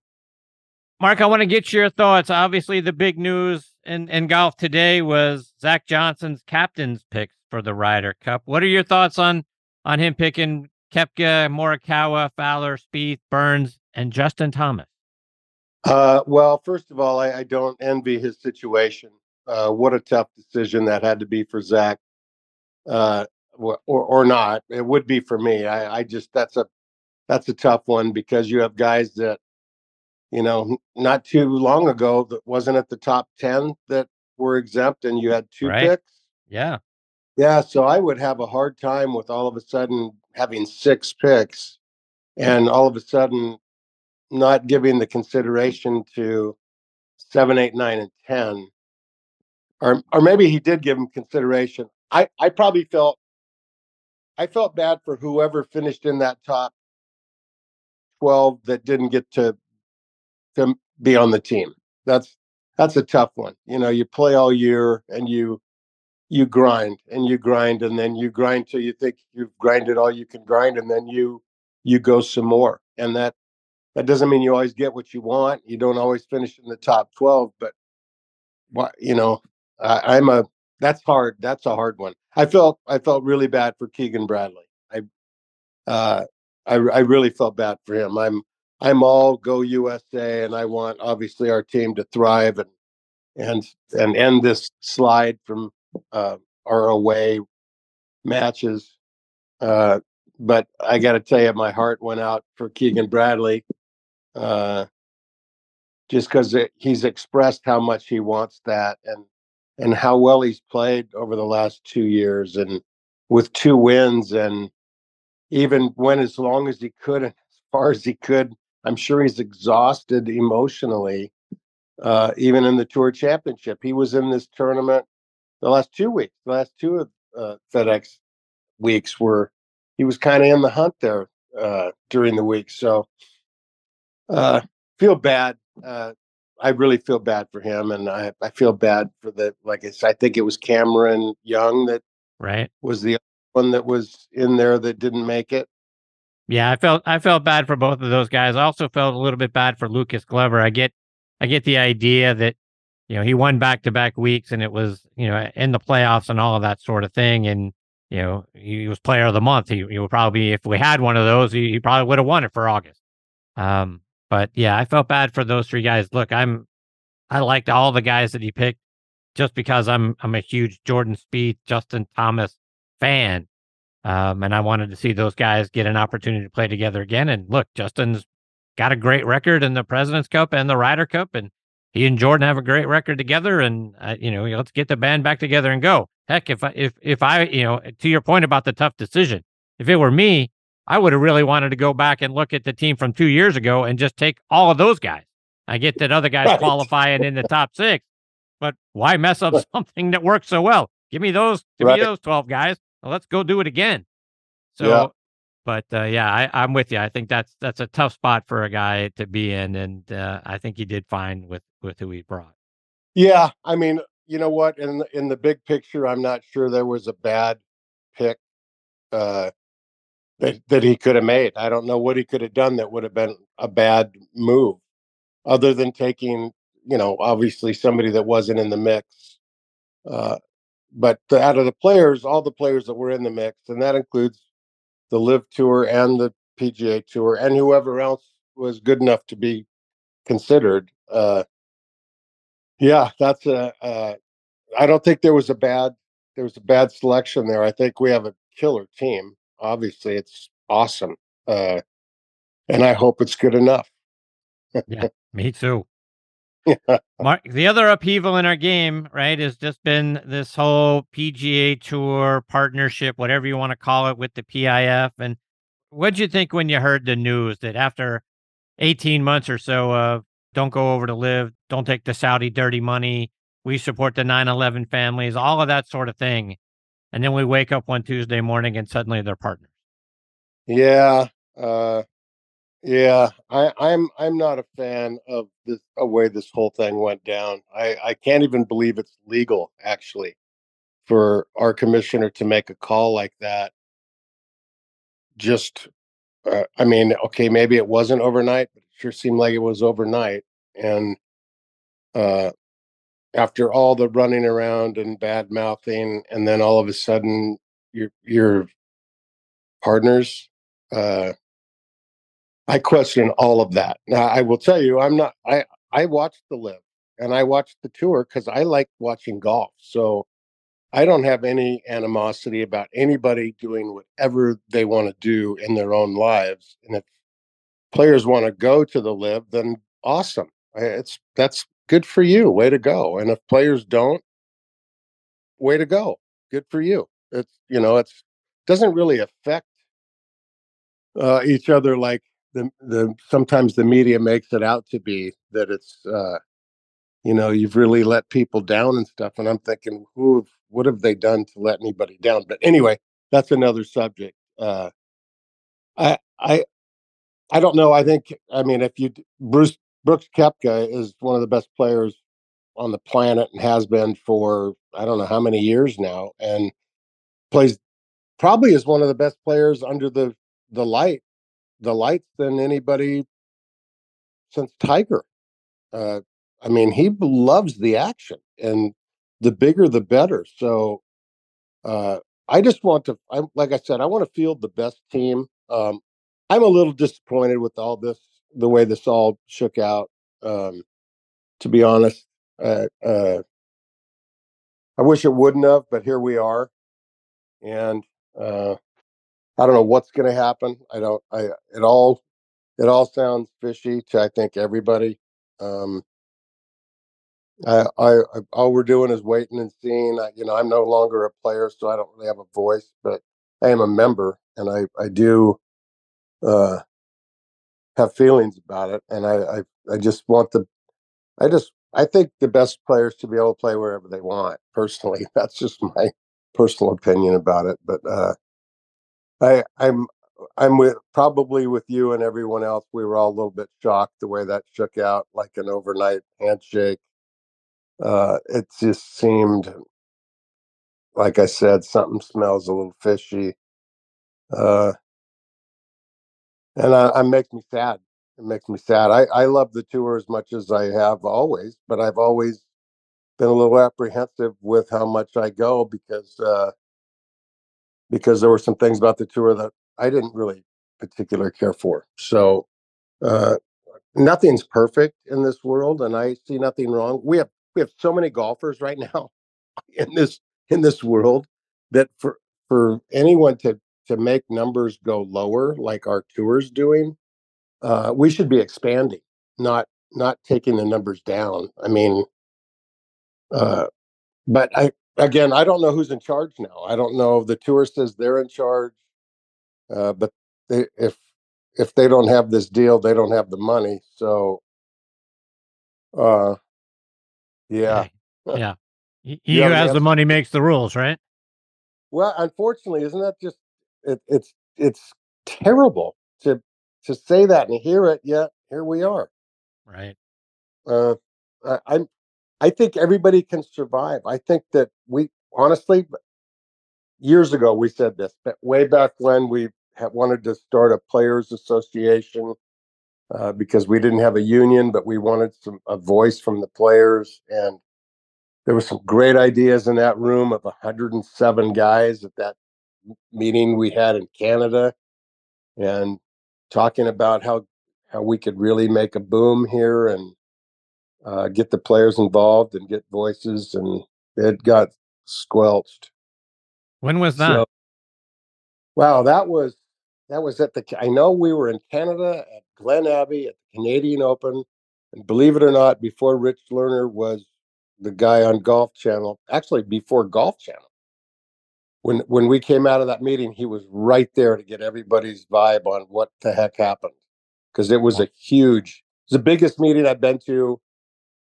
Mark, I want to get your thoughts. Obviously, the big news in, in golf today was Zach Johnson's captain's picks for the Ryder Cup. What are your thoughts on on him picking Koepka, Morikawa, Fowler, Spieth, Burns, and Justin Thomas? Uh, well, first of all, I, I don't envy his situation. Uh, what a tough decision that had to be for Zach, uh, or or not. It would be for me. I, I just that's a that's a tough one because you have guys that you know not too long ago that wasn't at the top ten that were exempt, and you had two Right. picks. Yeah. Yeah, so I would have a hard time with all of a sudden having six picks and all of a sudden not giving the consideration to seven, eight, nine, and ten. Or or maybe he did give him consideration. I, I probably felt I felt bad for whoever finished in that top twelve that didn't get to to be on the team. That's that's a tough one. You know, you play all year and you you grind and you grind and then you grind till you think you've grinded all you can grind and then you you go some more. And that that doesn't mean you always get what you want. You don't always finish in the top 12 but what you know I, i'm a that's hard. That's a hard one. I felt i felt really bad for keegan bradley. I uh i, I really felt bad for him i'm i'm all go usa and i want obviously our team to thrive and and and end this slide from uh, our away matches. Uh, but I got to tell you, my heart went out for Keegan Bradley, uh, just because he's expressed how much he wants that and and how well he's played over the last two years, and with two wins, and even went as long as he could and as far as he could. I'm sure he's exhausted emotionally, uh, even in the Tour Championship. He was in this tournament the last two weeks, the last two of uh, FedEx weeks were he was kind of in the hunt there uh, during the week. So uh, feel bad. Uh, I really feel bad for him, and I, I feel bad for the like I said, I think it was Cameron Young that Right. was the one that was in there that didn't make it. Yeah, I felt I felt bad for both of those guys. I also felt a little bit bad for Lucas Glover. I get I get the idea that you know he won back to back weeks and it was you know in the playoffs and all of that sort of thing. And you know he was player of the month. He, he would probably if we had one of those, he, he probably would have won it for August. Um, but yeah, I felt bad for those three guys. Look, I'm I liked all the guys that he picked just because I'm I'm a huge Jordan Spieth, Justin Thomas fan. Um, and I wanted to see those guys get an opportunity to play together again. And look, Justin's got a great record in the President's Cup and the Ryder Cup, and he and Jordan have a great record together. And uh, you know, let's get the band back together and go. Heck, if I, if if I, you know, to your point about the tough decision, if it were me, I would have really wanted to go back and look at the team from two years ago and just take all of those guys. I get that other guys right. qualifying in the top six, but why mess up <laughs> something that works so well? Give me those, give right. me those twelve guys. Well, let's go do it again. So, yeah. but uh, yeah, I, am with you. I think that's that's a tough spot for a guy to be in, and uh, I think he did fine with with who he brought. Yeah, I mean, you know what? In in the big picture, I'm not sure there was a bad pick uh, that that he could have made. I don't know what he could have done that would have been a bad move, other than taking, you know, obviously somebody that wasn't in the mix. Uh, but the, out of the players, all the players that were in the mix, and that includes the LIV Tour and the PGA Tour and whoever else was good enough to be considered. Uh, yeah, that's a. Uh, I don't think there was a bad there was a bad selection there. I think we have a killer team. Obviously, it's awesome, uh, and I hope it's good enough. yeah, me too. Mark, the other upheaval in our game, right, has just been this whole PGA Tour partnership, whatever you want to call it, with the PIF. And what'd you think when you heard the news that after 18 months or so of don't go over to LIV, don't take the Saudi dirty money, we support the 9 11 families, all of that sort of thing. And then we wake up one Tuesday morning and suddenly they're partners. Yeah. Uh, yeah, I, I'm I'm not a fan of a way this whole thing went down. I, I can't even believe it's legal actually for our commissioner to make a call like that. Just, uh, I mean, okay, maybe it wasn't overnight, but it sure seemed like it was overnight. And uh, after all the running around and bad mouthing, and then all of a sudden your your partners. Uh, I question all of that. Now, I will tell you, I'm not. I I watched the LIV and I watched the tour because I like watching golf. So I don't have any animosity about anybody doing whatever they want to do in their own lives. And if players want to go to the LIV, then awesome. It's that's good for you. Way to go. And if players don't, way to go. Good for you. It's you know, it's doesn't really affect uh, each other like the the sometimes the media makes it out to be that it's uh you know you've really let people down and stuff and i'm thinking who what have they done to let anybody down? But anyway that's another subject uh i i i don't know i think i mean if you bruce brooks koepka is one of the best players on the planet and has been for i don't know how many years now and plays probably is one of the best players under the the light the lights than anybody since Tiger. Uh, I mean, he loves the action, and the bigger the better. So, uh, I just want to, I, like I said, I want to field the best team. Um, I'm a little disappointed with all this, the way this all shook out. Um, to be honest, uh, uh, I wish it wouldn't have, but here we are, and uh, I don't know what's going to happen. I don't. I it all it all sounds fishy to I think everybody. Um, I, I, I all we're doing is waiting and seeing. I, you know, I'm no longer a player, so I don't really have a voice, but I am a member, and I I do uh, have feelings about it, and I, I I just want the I just I think the best players to be able to play wherever they want. Personally, <laughs> that's just my personal opinion about it. But uh, I, I'm I'm with probably with you and everyone else. We were all a little bit shocked the way that shook out, like an overnight handshake. Uh, it just seemed, like I said, something smells a little fishy. Uh, and uh, it makes me sad. It makes me sad. I, I love the tour as much as I have always, but I've always been a little apprehensive with how much I go because uh, because there were some things about the tour that I didn't really particularly care for. So uh, nothing's perfect in this world, and I see nothing wrong. We have we have so many golfers right <laughs> now in this in this world that for for anyone to to make numbers go lower like our tours doing, uh, we should be expanding, not not taking the numbers down. I mean, uh, but I again, I don't know who's in charge now. I don't know. The tour says they're in charge, uh, but they, if if they don't have this deal, they don't have the money. So, uh, yeah, yeah. He who has the money makes the rules, right? Well, unfortunately, isn't that just it, it's it's terrible to to say that and hear it. Yet here we are. Right. Uh, I, I'm. I think everybody can survive. I think that we honestly, years ago we said this, but way back when we wanted to start a players association uh, because we didn't have a union, but we wanted some a voice from the players and there were some great ideas in that room of 107 guys at that meeting we had in Canada and talking about how how we could really make a boom here and uh, get the players involved and get voices and it got squelched. When was that? So, wow, that was that was at the I know we were in Canada at Glen Abbey at the Canadian Open and believe it or not before Rich Lerner was the guy on Golf Channel, actually before Golf Channel. When when we came out of that meeting, he was right there to get everybody's vibe on what the heck happened. Because it was a huge, it's the biggest meeting I've been to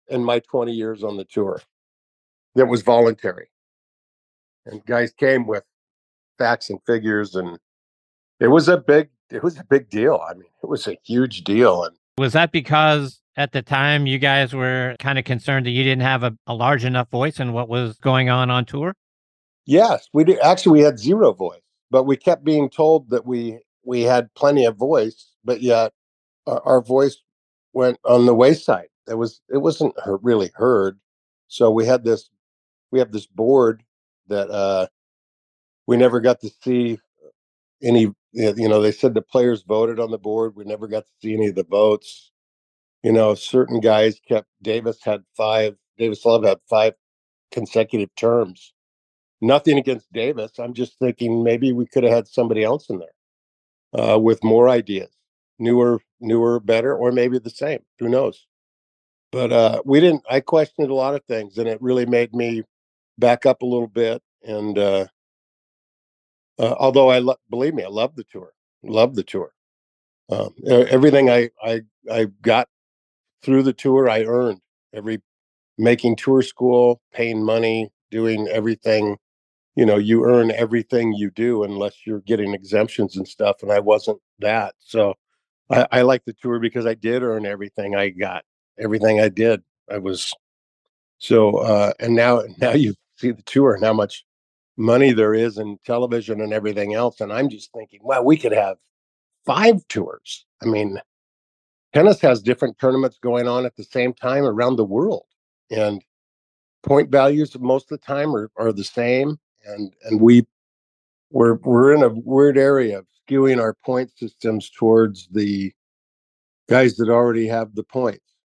in my 20 years on the tour. That was voluntary. And guys came with facts and figures and it was a big it was a big deal. I mean, it was a huge deal. And was that because at the time you guys were kind of concerned that you didn't have a, a large enough voice in what was going on on tour? Yes, we did. Actually, we had zero voice, but we kept being told that we we had plenty of voice, but yet our, our voice went on the wayside. It was it wasn't really heard. So we had this we have this board that uh we never got to see any you know they said the players voted on the board we never got to see any of the votes you know, certain guys kept Davis had five, Davis Love had five consecutive terms. Nothing against Davis. I'm just thinking maybe we could have had somebody else in there uh, with more ideas, newer, newer, better, or maybe the same. Who knows? But uh, we didn't. I questioned a lot of things, and it really made me back up a little bit. And uh, uh, although I lo- believe me, I love the tour. Love the tour. Um, everything I I I got through the tour I earned every making tour school, paying money, doing everything. You know, you earn everything you do unless you're getting exemptions and stuff. And I wasn't that. So I, I like the tour because I did earn everything I got, everything I did. I was so uh and now <laughs> now you see the tour and how much money there is in television and everything else. And I'm just thinking, well, we could have five tours. I mean, tennis has different tournaments going on at the same time around the world and point values most of the time are, are the same and and we we're we're in a weird area of skewing our point systems towards the guys that already have the points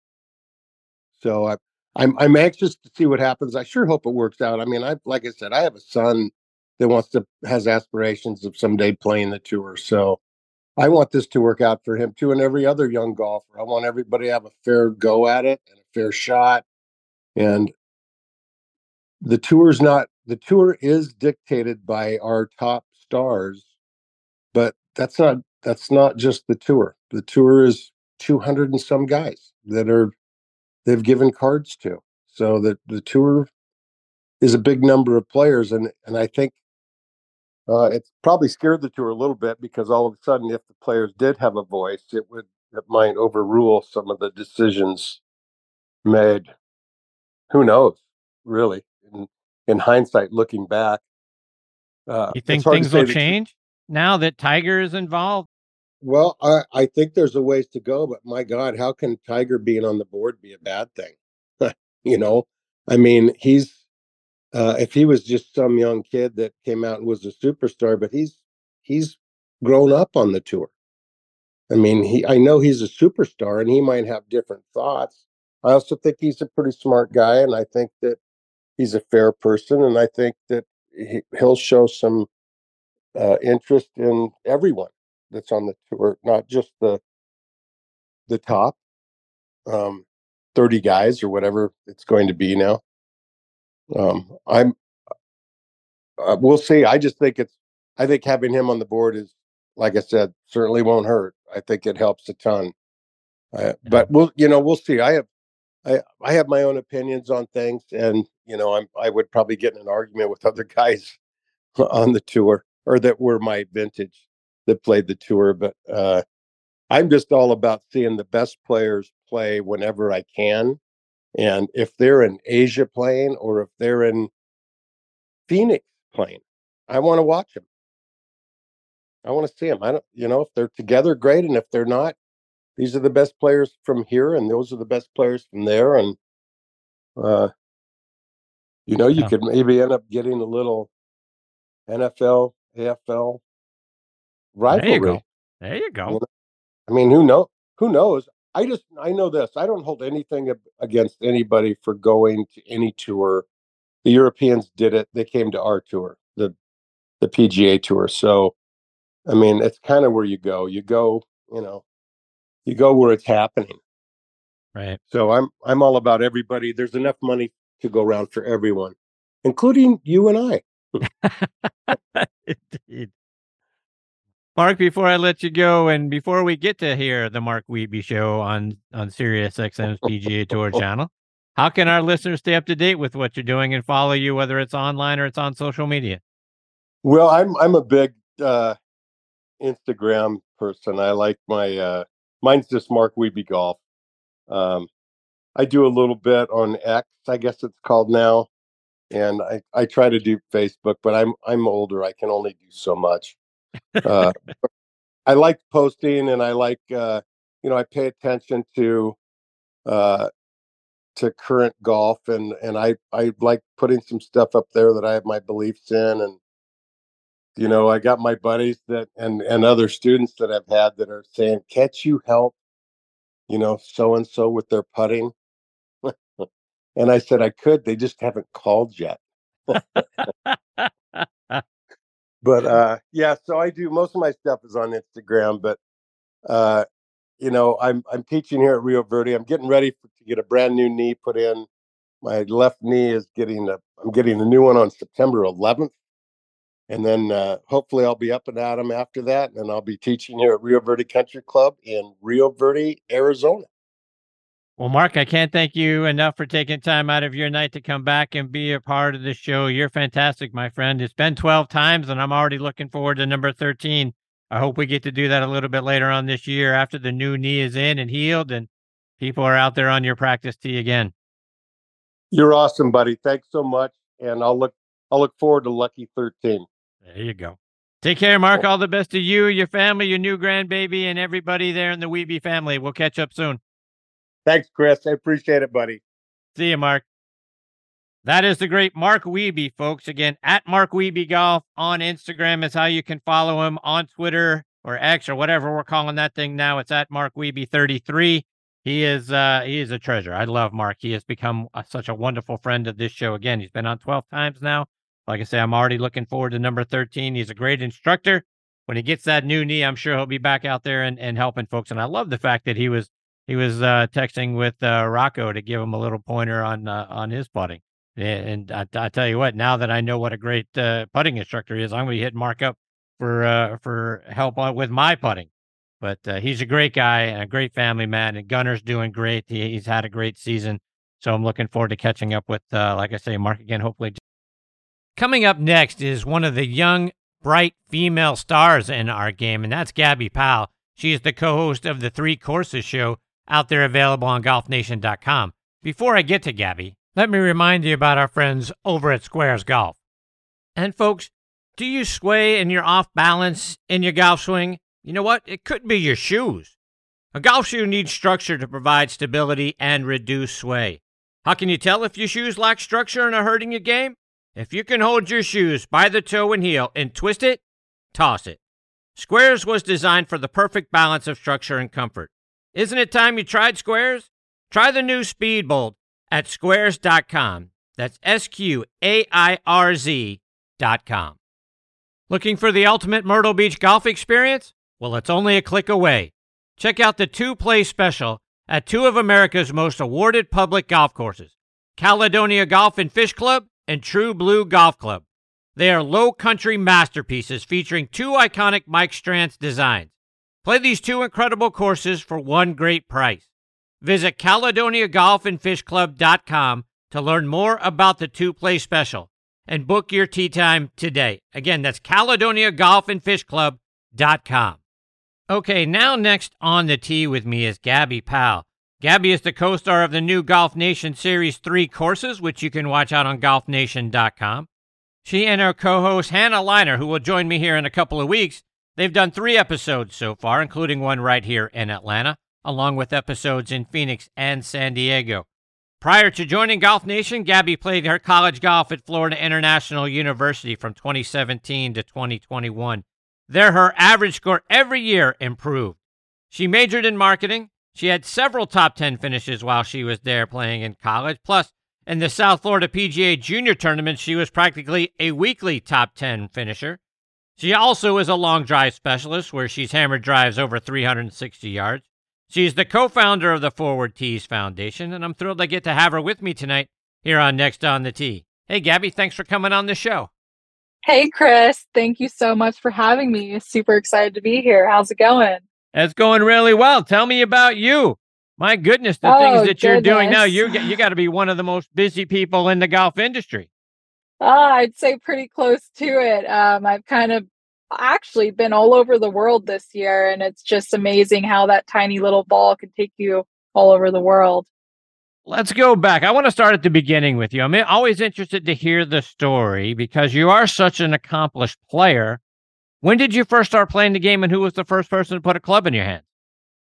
so I, I'm I'm anxious to see what happens. I sure hope it works out. I mean, I like I said, I have a son that wants to has aspirations of someday playing the tour. So I want this to work out for him too, and every other young golfer. I want everybody to have a fair go at it and a fair shot. And the tour's not the tour is dictated by our top stars, but that's not that's not just the tour. The tour is 200 and some guys that are they've given cards to. So the the tour is a big number of players, and and I think uh, it's probably scared the tour a little bit because all of a sudden, if the players did have a voice, it would it might overrule some of the decisions made. Who knows? Really, in, in hindsight, looking back, uh, you think things will change now that Tiger is involved? Well, I, I think there's a ways to go, but my God, how can Tiger being on the board be a bad thing? <laughs> you know, I mean, he's uh, if he was just some young kid that came out and was a superstar, but he's he's grown up on the tour. I mean, he I know he's a superstar and he might have different thoughts. I also think he's a pretty smart guy, and I think that he's a fair person, and I think that he, he'll show some uh, interest in everyone that's on the tour, not just the the top um, thirty guys or whatever it's going to be now. Um, I'm. Uh, we'll see. I just think it's. I think having him on the board is, like I said, certainly won't hurt. I think it helps a ton. Uh, but we'll, you know, we'll see. I have, I, I have my own opinions on things, and you know, I'm, I would probably get in an argument with other <laughs> guys on the tour or that were my vintage that played the tour. But uh, I'm just all about seeing the best players play whenever I can, and if they're in Asia playing or if they're in Phoenix playing, I want to watch them. I want to see them. I don't, you know, if they're together, great, and if they're not, these are the best players from here, and those are the best players from there, and uh, you know, you Yeah. could maybe end up getting a little NFL, AFL rivalry. There you go. There you You go. know? I mean, who know? Who knows? I just I know this. I don't hold anything against anybody for going to any tour. The Europeans did it. They came to our tour, the the PGA tour. So, I mean, it's kind of where you go. You go, you know, you go where it's happening. Right. So I'm I'm all about everybody. There's enough money to go around for everyone, including you and I. <laughs> Indeed. Mark, before I let you go, and before we get to hear the Mark Wiebe show on on Sirius XM's <laughs> PGA Tour channel, how can our listeners stay up to date with what you're doing and follow you, whether it's online or it's on social media? Well, I'm I'm a big uh, Instagram person. I like my uh, mine's just Mark Wiebe Golf. Um, I do a little bit on X, I guess it's called now, and I, I try to do Facebook, but I'm I'm older. I can only do so much. Uh, I like posting, and I like uh, you know I pay attention to uh, to current golf, and and I I like putting some stuff up there that I have my beliefs in, and you know I got my buddies that and and other students that I've had that are saying, "Can't you help?" You know, so and so with their putting. <laughs> and I said I could. They just haven't called yet. <laughs> <laughs> but uh yeah so i do most of my stuff is on instagram but uh you know i'm i'm teaching here at rio verde. I'm getting ready for, to get a brand new knee put in. My left knee is getting a i'm getting a new one on september 11th and then uh hopefully i'll be up and at 'em after that and i'll be teaching here at rio verde country club in rio verde arizona Well, Mark, I can't thank you enough for taking time out of your night to come back and be a part of the show. You're fantastic, my friend. It's been 12 times, and I'm already looking forward to number 13. I hope we get to do that a little bit later on this year after the new knee is in and healed and people are out there on your practice tee again. you're awesome buddy thanks so much and i'll look i'll look forward to lucky 13 There you go. Take care, Mark. All the best to you, your family, your new grandbaby, and everybody there in the Wiebe family. We'll catch up soon. Thanks chris i appreciate it buddy See you, Mark. That is the great Mark Wiebe, folks. Again, at Mark Wiebe Golf on Instagram is how you can follow him on Twitter or X or whatever we're calling that thing now. It's at Mark Wiebe 33. He is uh he is a treasure. I love Mark. He has become a, such a wonderful friend of this show. Again, he's been on 12 times now. Like I say, I'm already looking forward to number 13. He's a great instructor. When he gets that new knee, I'm sure he'll be back out there and, and helping folks. And I love the fact that he was he was uh, texting with uh, Rocco to give him a little pointer on uh, on his putting. And I, I tell you what, now that I know what a great uh, putting instructor is, I'm going to hitting Mark up for uh, for help on, with my putting. But uh, he's a great guy and a great family man, and Gunner's doing great. He, he's had a great season, so I'm looking forward to catching up with, like I say, Mark again. Hopefully, coming up next is one of the young, bright female stars in our game, and that's Gabi Powel. She is the co-host of the Three Courses show out there available on GolfNation.com. Before I get to Gabi, let me remind you about our friends over at Sqairz Golf. And folks, do you sway and you're off balance in your golf swing? You know what? It could be your shoes. A golf shoe needs structure to provide stability and reduce sway. How can you tell if your shoes lack structure and are hurting your game? If you can hold your shoes by the toe and heel and twist it, toss it. Sqairz was designed for the perfect balance of structure and comfort. Isn't it time you tried Sqairz? Try the new Speedbolt at sqairz.com. That's S Q A I R Z.com. Looking for the ultimate Myrtle Beach golf experience? Well, it's only a click away. Check out the two play special at two of America's most awarded public golf courses Caledonia Golf and Fish Club and True Blue Golf Club. They are low country masterpieces featuring two iconic Mike Strantz designs. Play these two incredible courses for one great price. Visit CaledoniaGolfAndFishClub.com to learn more about the two play special and book your tee time today. Again, that's CaledoniaGolfAndFishClub.com. Okay, now next on the tee with me is Gabi Powel. Gabi is the co star of the new Golf Nation Series 3 courses, which you can watch out on golfnation.com. She and her co host Hannah Liner, who will join me here in a couple of weeks, they've done three episodes so far, including one right here in Atlanta, along with episodes in Phoenix and San Diego. Prior to joining Golf Nation, Gabby played her college golf at Florida International University from 2017 to 2021. There, her average score every year improved. She majored in marketing. She had several top 10 finishes while she was there playing in college. Plus, in the South Florida PGA Junior Tournament, she was practically a weekly top 10 finisher. She also is a long drive specialist where she's hammered drives over 360 yards. She's the co founder of the Forward Tees Foundation, and I'm thrilled I get to have her with me tonight here on Next on the Tee. Hey, Gabi, thanks for coming on the show. Hey, Chris. Thank you so much for having me. Super excited to be here. How's it going? It's going really well. Tell me about you. My goodness, the Oh, things that you're doing now, goodness. you you got to be one of the most busy people in the golf industry. Ah, I'd say pretty close to it. Um, I've kind of actually been all over the world this year, and it's just amazing how that tiny little ball can take you all over the world. Let's go back. I want to start at the beginning with you. I'm always interested to hear the story because you are such an accomplished player. When did you first start playing the game, and who was the first person to put a club in your hand?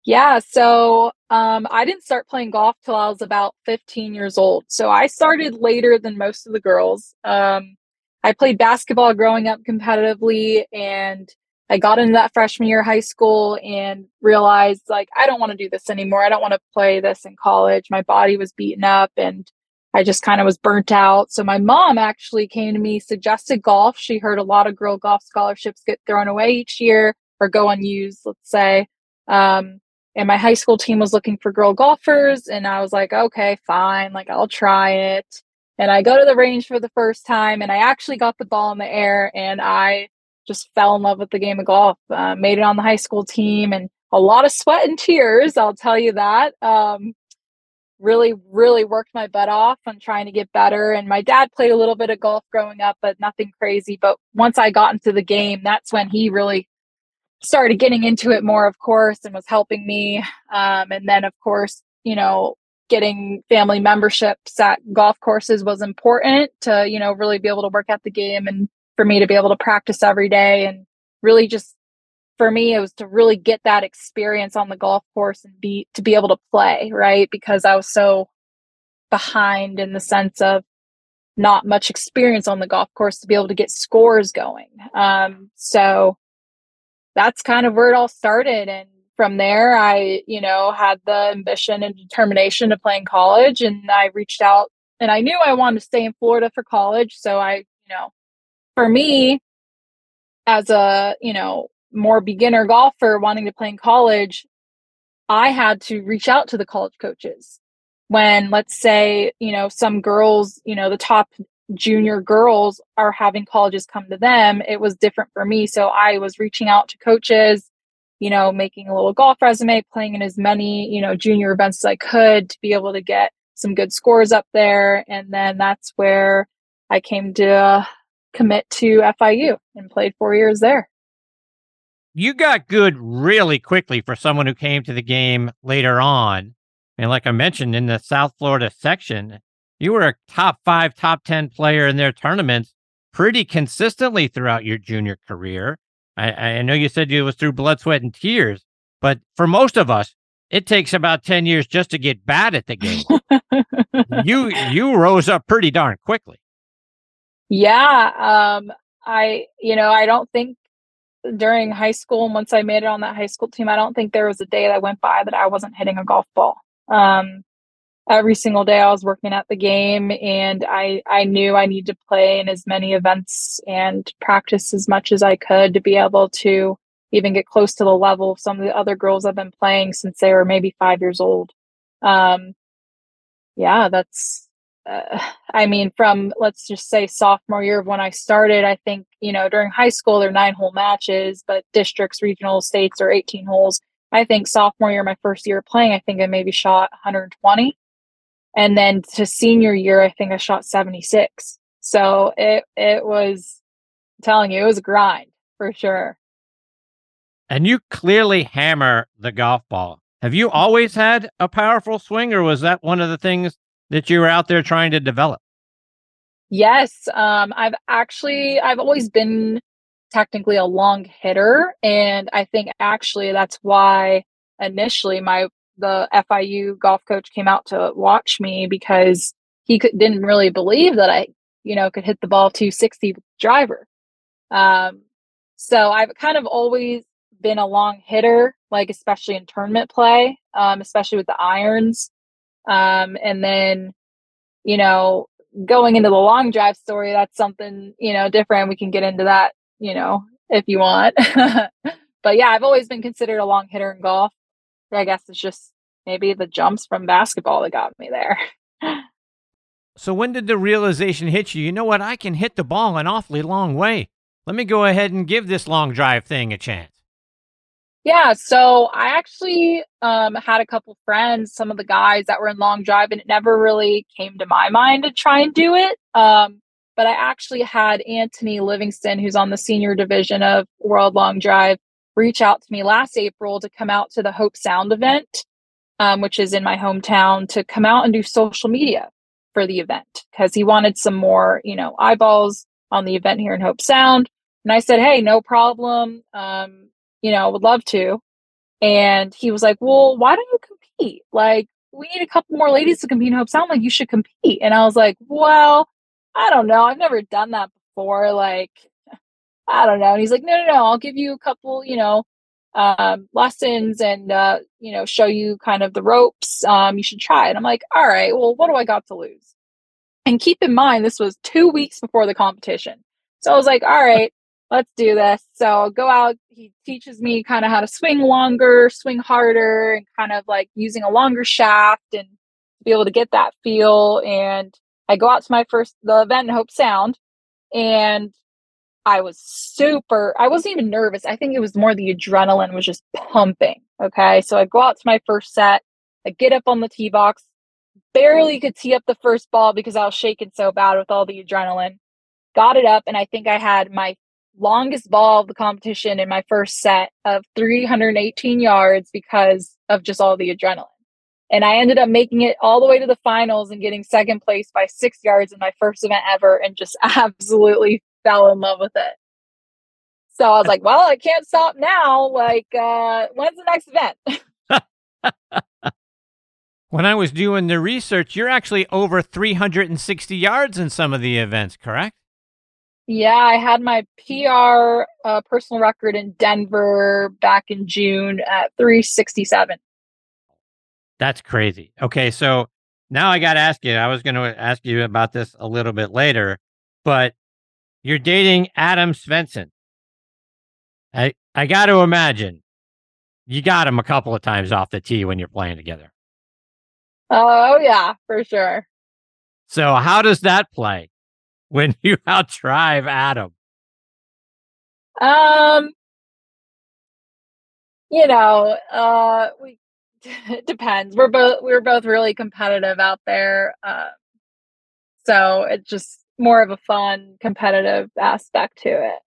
Yeah, so um, I didn't start playing golf till I was about 15 years old. So I started later than most of the girls. Um, I played basketball growing up competitively, and I got into that freshman year of high school and realized like I don't want to do this anymore. I don't want to play this in college. My body was beaten up, and I just kind of was burnt out. So my mom actually came to me, suggested golf. She heard a lot of girl golf scholarships get thrown away each year or go unused, let's say. Um, and my high school team was looking for girl golfers and i was like okay fine like i'll try it and i go to the range for the first time and i actually got the ball in the air and i just fell in love with the game of golf. Uh, made it on the high school team and a lot of sweat and tears i'll tell you that. Um, really really worked my butt off on trying to get better and my dad played a little bit of golf growing up but nothing crazy. But once i got into the game that's when he really started getting into it more, of course, and was helping me. Um, and then, of course, you know, getting family memberships at golf courses was important to, you know, really be able to work at the game and for me to be able to practice every day. And really just for me, it was to really get that experience on the golf course and be to be able to play, right? Because I was so behind in the sense of not much experience on the golf course to be able to get scores going. Um, so that's kind of where it all started. And from there, I, you know, had the ambition and determination to play in college. And I reached out and I knew I wanted to stay in Florida for college. So I, you know, for me, as a, you know, more beginner golfer wanting to play in college, I had to reach out to the college coaches. When, let's say, you know, some girls, you know, the top junior girls are having colleges come to them, it was different for me. So I was reaching out to coaches, you know, making a little golf resume, playing in as many, you know, junior events as I could to be able to get some good scores up there. And then that's where I came to uh, commit to FIU and played four years there. You got good really quickly for someone who came to the game later on. And like I mentioned in the South Florida section, you were a top five, top 10 player in their tournaments pretty consistently throughout your junior career. I, I know you said it was through blood, sweat, and tears, but for most of us, it takes about 10 years just to get bad at the game. <laughs> you you rose up pretty darn quickly. Yeah, um I you know, I don't think during high school and once I made it on that high school team, I don't think there was a day that went by that I wasn't hitting a golf ball. Um every single day I was working at the game and I I knew I need to play in as many events and practice as much as I could to be able to even get close to the level of some of the other girls I've been playing since they were maybe 5 years old. Um yeah, that's uh, I mean from let's just say sophomore year of when I started, I think, you know, during high school they're 9 hole matches, but districts, regional, states are 18 holes. I think sophomore year, my first year playing, I think I maybe shot 120 and then to senior year i think i shot 76 so it it was I'm telling you it was a grind for sure. And you clearly hammer the golf ball. Have you always had a powerful swing or was that one of the things that you were out there trying to develop? Yes um i've actually i've always been technically a long hitter and i think actually that's why initially my the FIU golf coach came out to watch me because he could, didn't really believe that I, you know, could hit the ball 260 driver. Um, so I've kind of always been a long hitter, like especially in tournament play, um, especially with the irons. Um, and then, you know, going into the long drive story, that's something, you know, different. We can get into that, you know, if you want. <laughs> but yeah, I've always been considered a long hitter in golf. I guess it's just maybe the jumps from basketball that got me there. <laughs> so when did the realization hit you? You know what? I can hit the ball an awfully long way. Let me go ahead and give this long drive thing a chance. Yeah, so I actually um, had a couple friends, some of the guys that were in long drive, and it never really came to my mind to try and do it. Um, but I actually had Anthony Livingston, who's on the senior division of World Long Drive, reach out to me last April to come out to the Hobe Sound event, um, which is in my hometown, to come out and do social media for the event because he wanted some more, you know, eyeballs on the event here in Hobe Sound. And I said, hey, no problem. Um, you know, would love to. And he was like, well, why don't you compete? Like, we need a couple more ladies to compete in Hobe Sound. Like, you should compete. And I was like, well, I don't know. I've never done that before. Like, I don't know. And he's like, no, no, no, I'll give you a couple, you know, um, lessons and, uh, you know, show you kind of the ropes. Um, you should try it. I'm like, all right, well, what do I got to lose? And keep in mind, this was two weeks before the competition. So I was like, all right, let's do this. So I go out. He teaches me kind of how to swing longer, swing harder, and kind of like using a longer shaft and be able to get that feel. And I go out to my first the event in Hobe Sound, and I was super, I wasn't even nervous. I think it was more the adrenaline was just pumping. Okay. So I go out to my first set, I get up on the tee box, barely could tee up the first ball because I was shaking so bad with all the adrenaline. Got it up, and I think I had my longest ball of the competition in my first set of 318 yards because of just all the adrenaline. And I ended up making it all the way to the finals and getting second place by six yards in my first event ever and just <laughs> absolutely fell in love with it. So I was like, well, I can't stop now. Like, uh, when's the next event? <laughs> when I was doing the research, you're actually over 360 yards in some of the events, correct? Yeah, I had my PR uh, personal record in Denver back in June at 367. That's crazy. Okay, so now I got to ask you. I was going to ask you about this a little bit later, but you're dating Adam Svensson. I I got to imagine you got him a couple of times off the tee when you're playing together. Oh yeah, for sure. So how does that play when <laughs> you outdrive Adam? Um, you know, uh, we it <laughs> depends. We're both we're both really competitive out there. Uh, so it just more of a fun competitive aspect to it.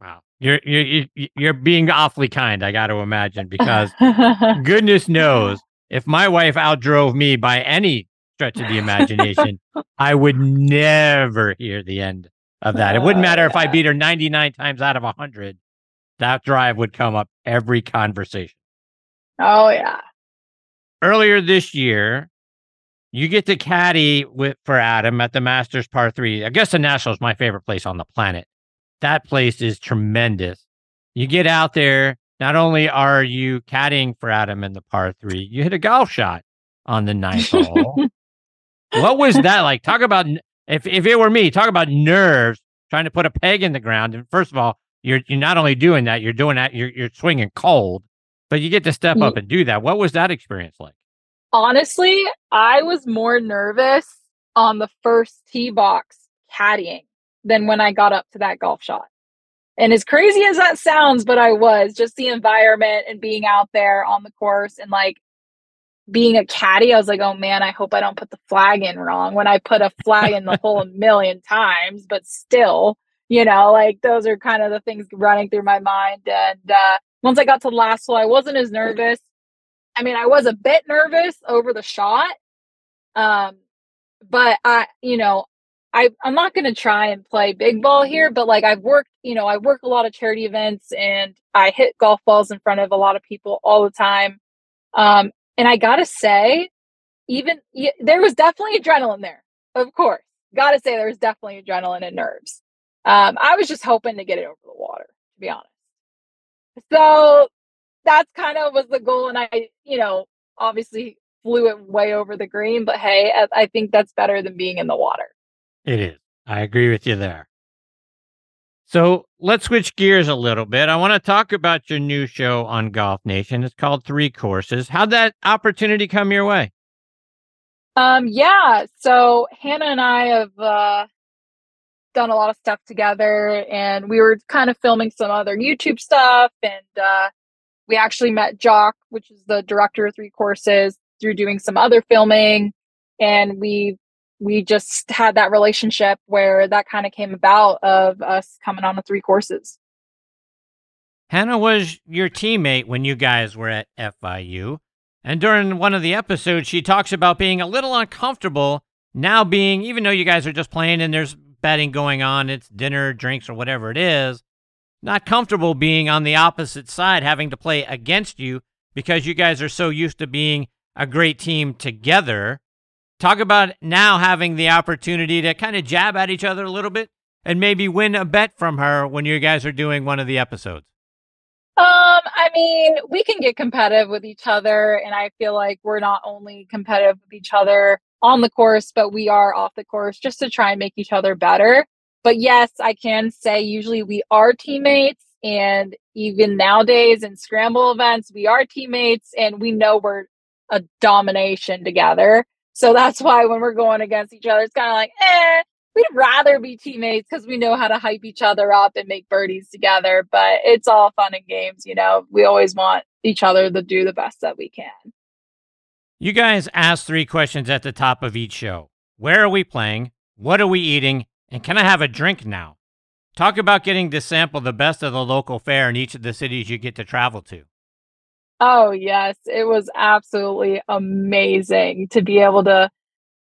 Wow. You're you're you're being awfully kind, I got to imagine, because <laughs> goodness knows if my wife outdrove me by any stretch of the imagination, I would never hear the end of that. It wouldn't oh, matter if I beat her 99 times out of 100. That drive would come up every conversation. Oh yeah. Earlier this year, you get to caddy with for Adam at the Masters Par Three. Augusta National is my favorite place on the planet. That place is tremendous. You get out there. Not only are you caddying for Adam in the Par Three, you hit a golf shot on the ninth hole. <laughs> what was that like? Talk about if if it were me, talk about nerves trying to put a peg in the ground. And first of all, you're you're not only doing that, you're doing that. You're you're swinging cold, but you get to step up and do that. What was that experience like? Honestly, I was more nervous on the first tee box caddying than when I got up to that golf shot. And as crazy as that sounds, but I was just the environment and being out there on the course and like being a caddy, I was like, oh man, I hope I don't put the flag in wrong when I put a flag in the hole a <laughs> million times, but still, you know, like those are kind of the things running through my mind. And uh, once I got to the last hole, I wasn't as nervous. I mean, I was a bit nervous over the shot. Um, but I, you know, I, I'm not going to try and play big ball here, but like I've worked, you know, I work a lot of charity events and I hit golf balls in front of a lot of people all the time. Um, and I got to say, even there was definitely adrenaline there, of course. Got to say, there was definitely adrenaline and nerves. Um, I was just hoping to get it over the water, to be honest. So that's kind of was the goal. And I, you know, obviously flew it way over the green, but hey, I, I think that's better than being in the water. It is. I agree with you there. So let's switch gears a little bit. I want to talk about your new show on Golf Nation. It's called Three Courses. How'd that opportunity come your way? Um, yeah. So Hannah and I have uh, done a lot of stuff together, and we were kind of filming some other YouTube stuff, and uh, we actually met Jock, which is the director of Three Courses, through doing some other filming, and we we just had that relationship where that kind of came about of us coming on the three courses. Hannah was your teammate when you guys were at FIU. And during one of the episodes, she talks about being a little uncomfortable now being, even though you guys are just playing and there's betting going on, it's dinner, drinks, or whatever it is, not comfortable being on the opposite side, having to play against you because you guys are so used to being a great team together. Talk about now having the opportunity to kind of jab at each other a little bit and maybe win a bet from her when you guys are doing one of the episodes. Um, I mean, we can get competitive with each other, and I feel like we're not only competitive with each other on the course, but we are off the course just to try and make each other better. But yes, I can say usually we are teammates, and even nowadays in scramble events, we are teammates, and we know we're a domination together. So that's why when we're going against each other, it's kind of like, eh, we'd rather be teammates because we know how to hype each other up and make birdies together. But it's all fun and games, you know. We always want each other to do the best that we can. You guys ask three questions at the top of each show. Where are we playing? What are we eating? And can I have a drink now? Talk about getting to sample the best of the local fare in each of the cities you get to travel to. Oh, yes. It was absolutely amazing to be able to,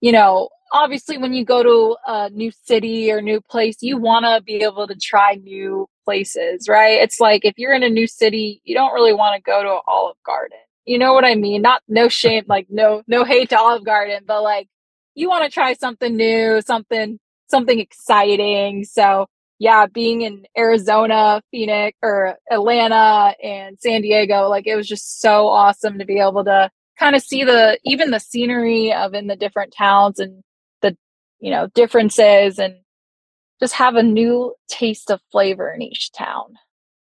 you know, obviously when you go to a new city or new place, you want to be able to try new places, right? It's like if you're in a new city, you don't really want to go to Olive Garden. You know what I mean? Not no shame, like no no hate to Olive Garden, but like you want to try something new, something something exciting. So yeah, being in Arizona, Phoenix, or Atlanta and San Diego, like it was just so awesome to be able to kind of see the even the scenery of in the different towns and the you know differences and just have a new taste of flavor in each town.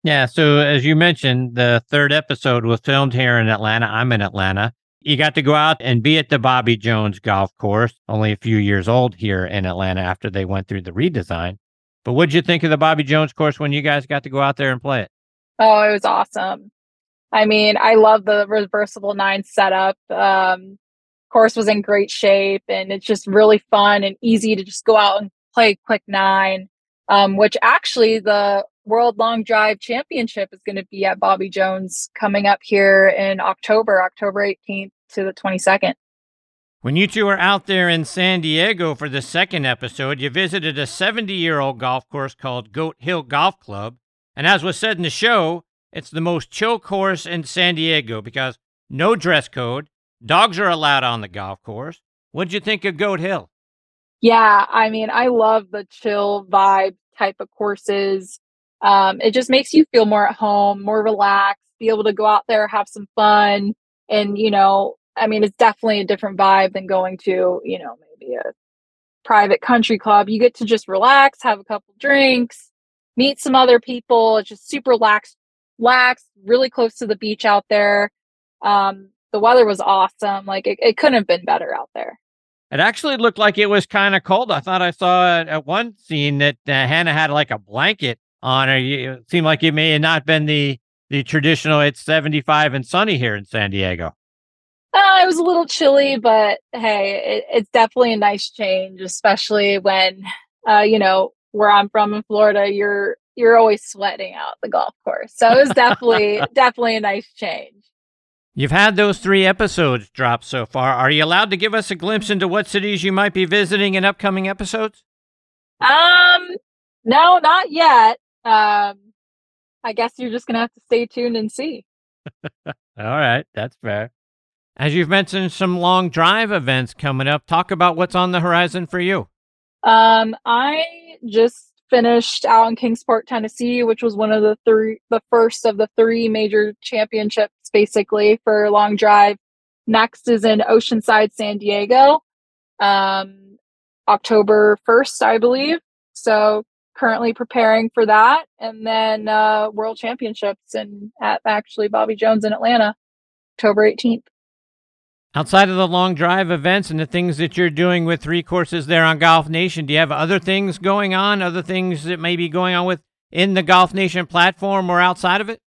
Yeah, so as you mentioned, the third episode was filmed here in Atlanta. I'm in Atlanta. You got to go out and be at the Bobby Jones golf course, only a few years old here in Atlanta after they went through the redesign. But what'd you think of the Bobby Jones course when you guys got to go out there and play it? Oh, it was awesome. I mean, I love the reversible nine setup. Um, course was in great shape, and it's just really fun and easy to just go out and play quick nine. Um, which actually the World Long Drive Championship is going to be at Bobby Jones coming up here in October, October 18th to the 22nd. When you two were out there in San Diego for the second episode, you visited a 70 year old golf course called Goat Hill Golf Club. And as was said in the show, it's the most chill course in San Diego because no dress code, dogs are allowed on the golf course. What'd you think of Goat Hill? Yeah, I mean, I love the chill vibe type of courses. Um, it just makes you feel more at home, more relaxed, be able to go out there, have some fun. And, you know, I mean, it's definitely a different vibe than going to, you know, maybe a private country club. You get to just relax, have a couple drinks, meet some other people. It's just super lax, lax, really close to the beach out there. Um, the weather was awesome. Like it, it couldn't have been better out there. It actually looked like it was kind of cold. I thought I saw at one scene that uh, Hannah had like a blanket on her. It seemed like it may have not been the the traditional. It's seventy five and sunny here in San Diego. Uh, it was a little chilly, but hey, it, it's definitely a nice change, especially when uh, you know where I'm from in Florida. You're you're always sweating out the golf course, so it was definitely <laughs> definitely a nice change. You've had those three episodes drop so far. Are you allowed to give us a glimpse into what cities you might be visiting in upcoming episodes? Um, no, not yet. Um, I guess you're just gonna have to stay tuned and see. <laughs> All right, that's fair. As you've mentioned, some long drive events coming up. Talk about what's on the horizon for you. Um, I just finished out in Kingsport, Tennessee, which was one of the three, the first of the three major championships, basically for long drive. Next is in Oceanside, San Diego, um, October first, I believe. So currently preparing for that, and then uh, World Championships and at actually Bobby Jones in Atlanta, October eighteenth. Outside of the long drive events and the things that you're doing with three courses there on Golf Nation, do you have other things going on? Other things that may be going on with in the Golf Nation platform or outside of it?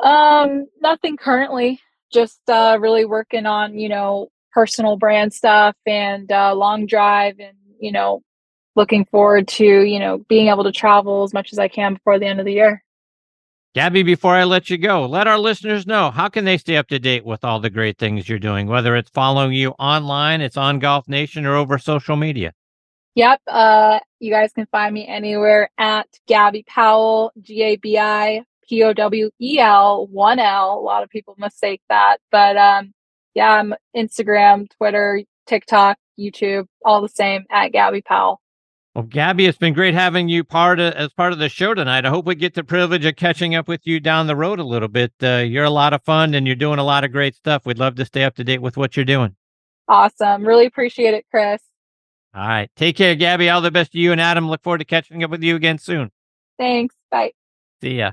Um, nothing currently. Just uh, really working on you know personal brand stuff and uh, long drive, and you know looking forward to you know being able to travel as much as I can before the end of the year. Gabi, before I let you go, let our listeners know how can they stay up to date with all the great things you're doing, whether it's following you online, it's on Golf Nation, or over social media. Yep. Uh, you guys can find me anywhere at Gabi Powel, G A B I P O W E L, one L. A lot of people mistake that. But um, yeah, I'm Instagram, Twitter, TikTok, YouTube, all the same at Gabi Powel. Well, Gabi, it's been great having you part of, as part of the show tonight. I hope we get the privilege of catching up with you down the road a little bit. Uh, you're a lot of fun and you're doing a lot of great stuff. We'd love to stay up to date with what you're doing. Awesome. Really appreciate it, Chris. All right. Take care, Gabi. All the best to you and Adam. Look forward to catching up with you again soon. Thanks. Bye. See ya.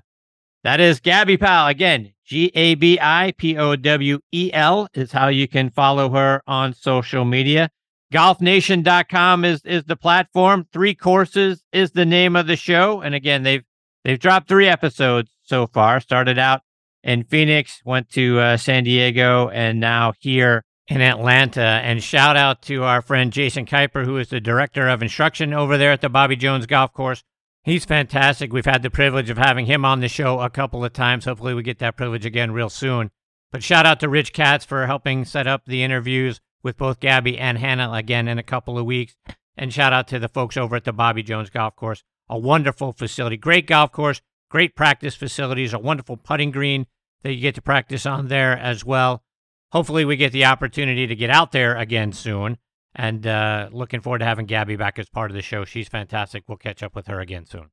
That is Gabi Powel. Again, G A B I P O W E L is how you can follow her on social media. Golfnation.com is is the platform. Three courses is the name of the show. And again, they've they've dropped three episodes so far. Started out in Phoenix, went to uh, San Diego, and now here in Atlanta. And shout out to our friend Jason Kuiper, who is the director of instruction over there at the Bobby Jones Golf Course. He's fantastic. We've had the privilege of having him on the show a couple of times. Hopefully, we get that privilege again real soon. But shout out to Rich Katz for helping set up the interviews with both Gabi and Hannah again in a couple of weeks. And shout out to the folks over at the Bobby Jones Golf Course. A wonderful facility, great golf course, great practice facilities, a wonderful putting green that you get to practice on there as well. Hopefully, we get the opportunity to get out there again soon. And uh, looking forward to having Gabi back as part of the show. She's fantastic. We'll catch up with her again soon.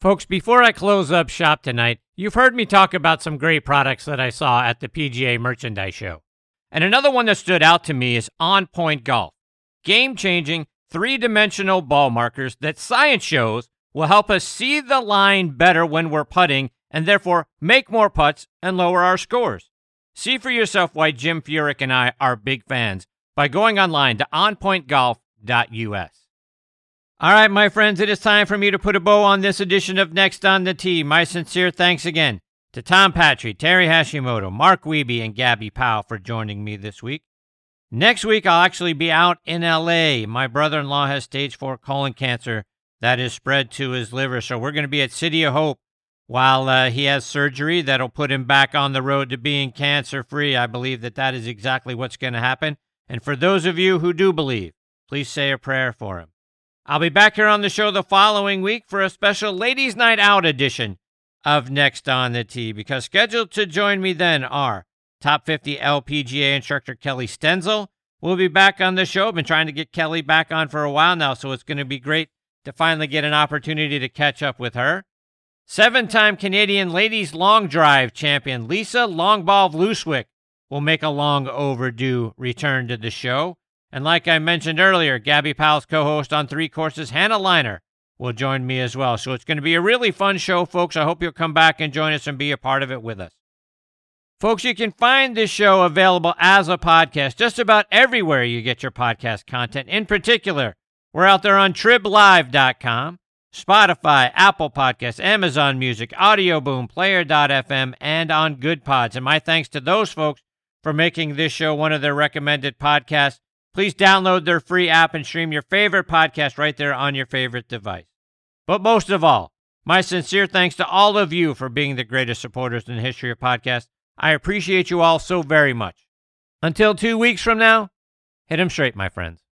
Folks, before I close up shop tonight, you've heard me talk about some great products that I saw at the PGA Merchandise Show. And another one that stood out to me is On Point Golf. Game changing, three dimensional ball markers that science shows will help us see the line better when we're putting and therefore make more putts and lower our scores. See for yourself why Jim Furyk and I are big fans by going online to onpointgolf.us. All right, my friends, it is time for me to put a bow on this edition of Next on the Tee. My sincere thanks again to Tom Patri, Terry Hashimoto, Mark Wiebe, and Gabi Powel for joining me this week. Next week, I'll actually be out in LA. My brother in law has stage four colon cancer that is spread to his liver. So we're going to be at City of Hope while uh, he has surgery that'll put him back on the road to being cancer free. I believe that that is exactly what's going to happen. And for those of you who do believe, please say a prayer for him. I'll be back here on the show the following week for a special Ladies' Night Out edition of Next on the Tee, because scheduled to join me then are top 50 LPGA instructor Kelly Stenzel. We'll be back on the show. I've been trying to get Kelly back on for a while now, so it's going to be great to finally get an opportunity to catch up with her. Seven time Canadian ladies long drive champion Lisa Longball Vlooswyk will make a long overdue return to the show. And like I mentioned earlier, Gabi Powel's co host on Three Courses, Hannah Liner, will join me as well. So it's going to be a really fun show, folks. I hope you'll come back and join us and be a part of it with us. Folks, you can find this show available as a podcast just about everywhere you get your podcast content. In particular, we're out there on triblive.com, Spotify, Apple Podcasts, Amazon Music, Audio Boom, Player.fm, and on Good Pods. And my thanks to those folks for making this show one of their recommended podcasts. Please download their free app and stream your favorite podcast right there on your favorite device. But most of all, my sincere thanks to all of you for being the greatest supporters in the history of podcasts. I appreciate you all so very much. Until two weeks from now, hit 'em straight, my friends.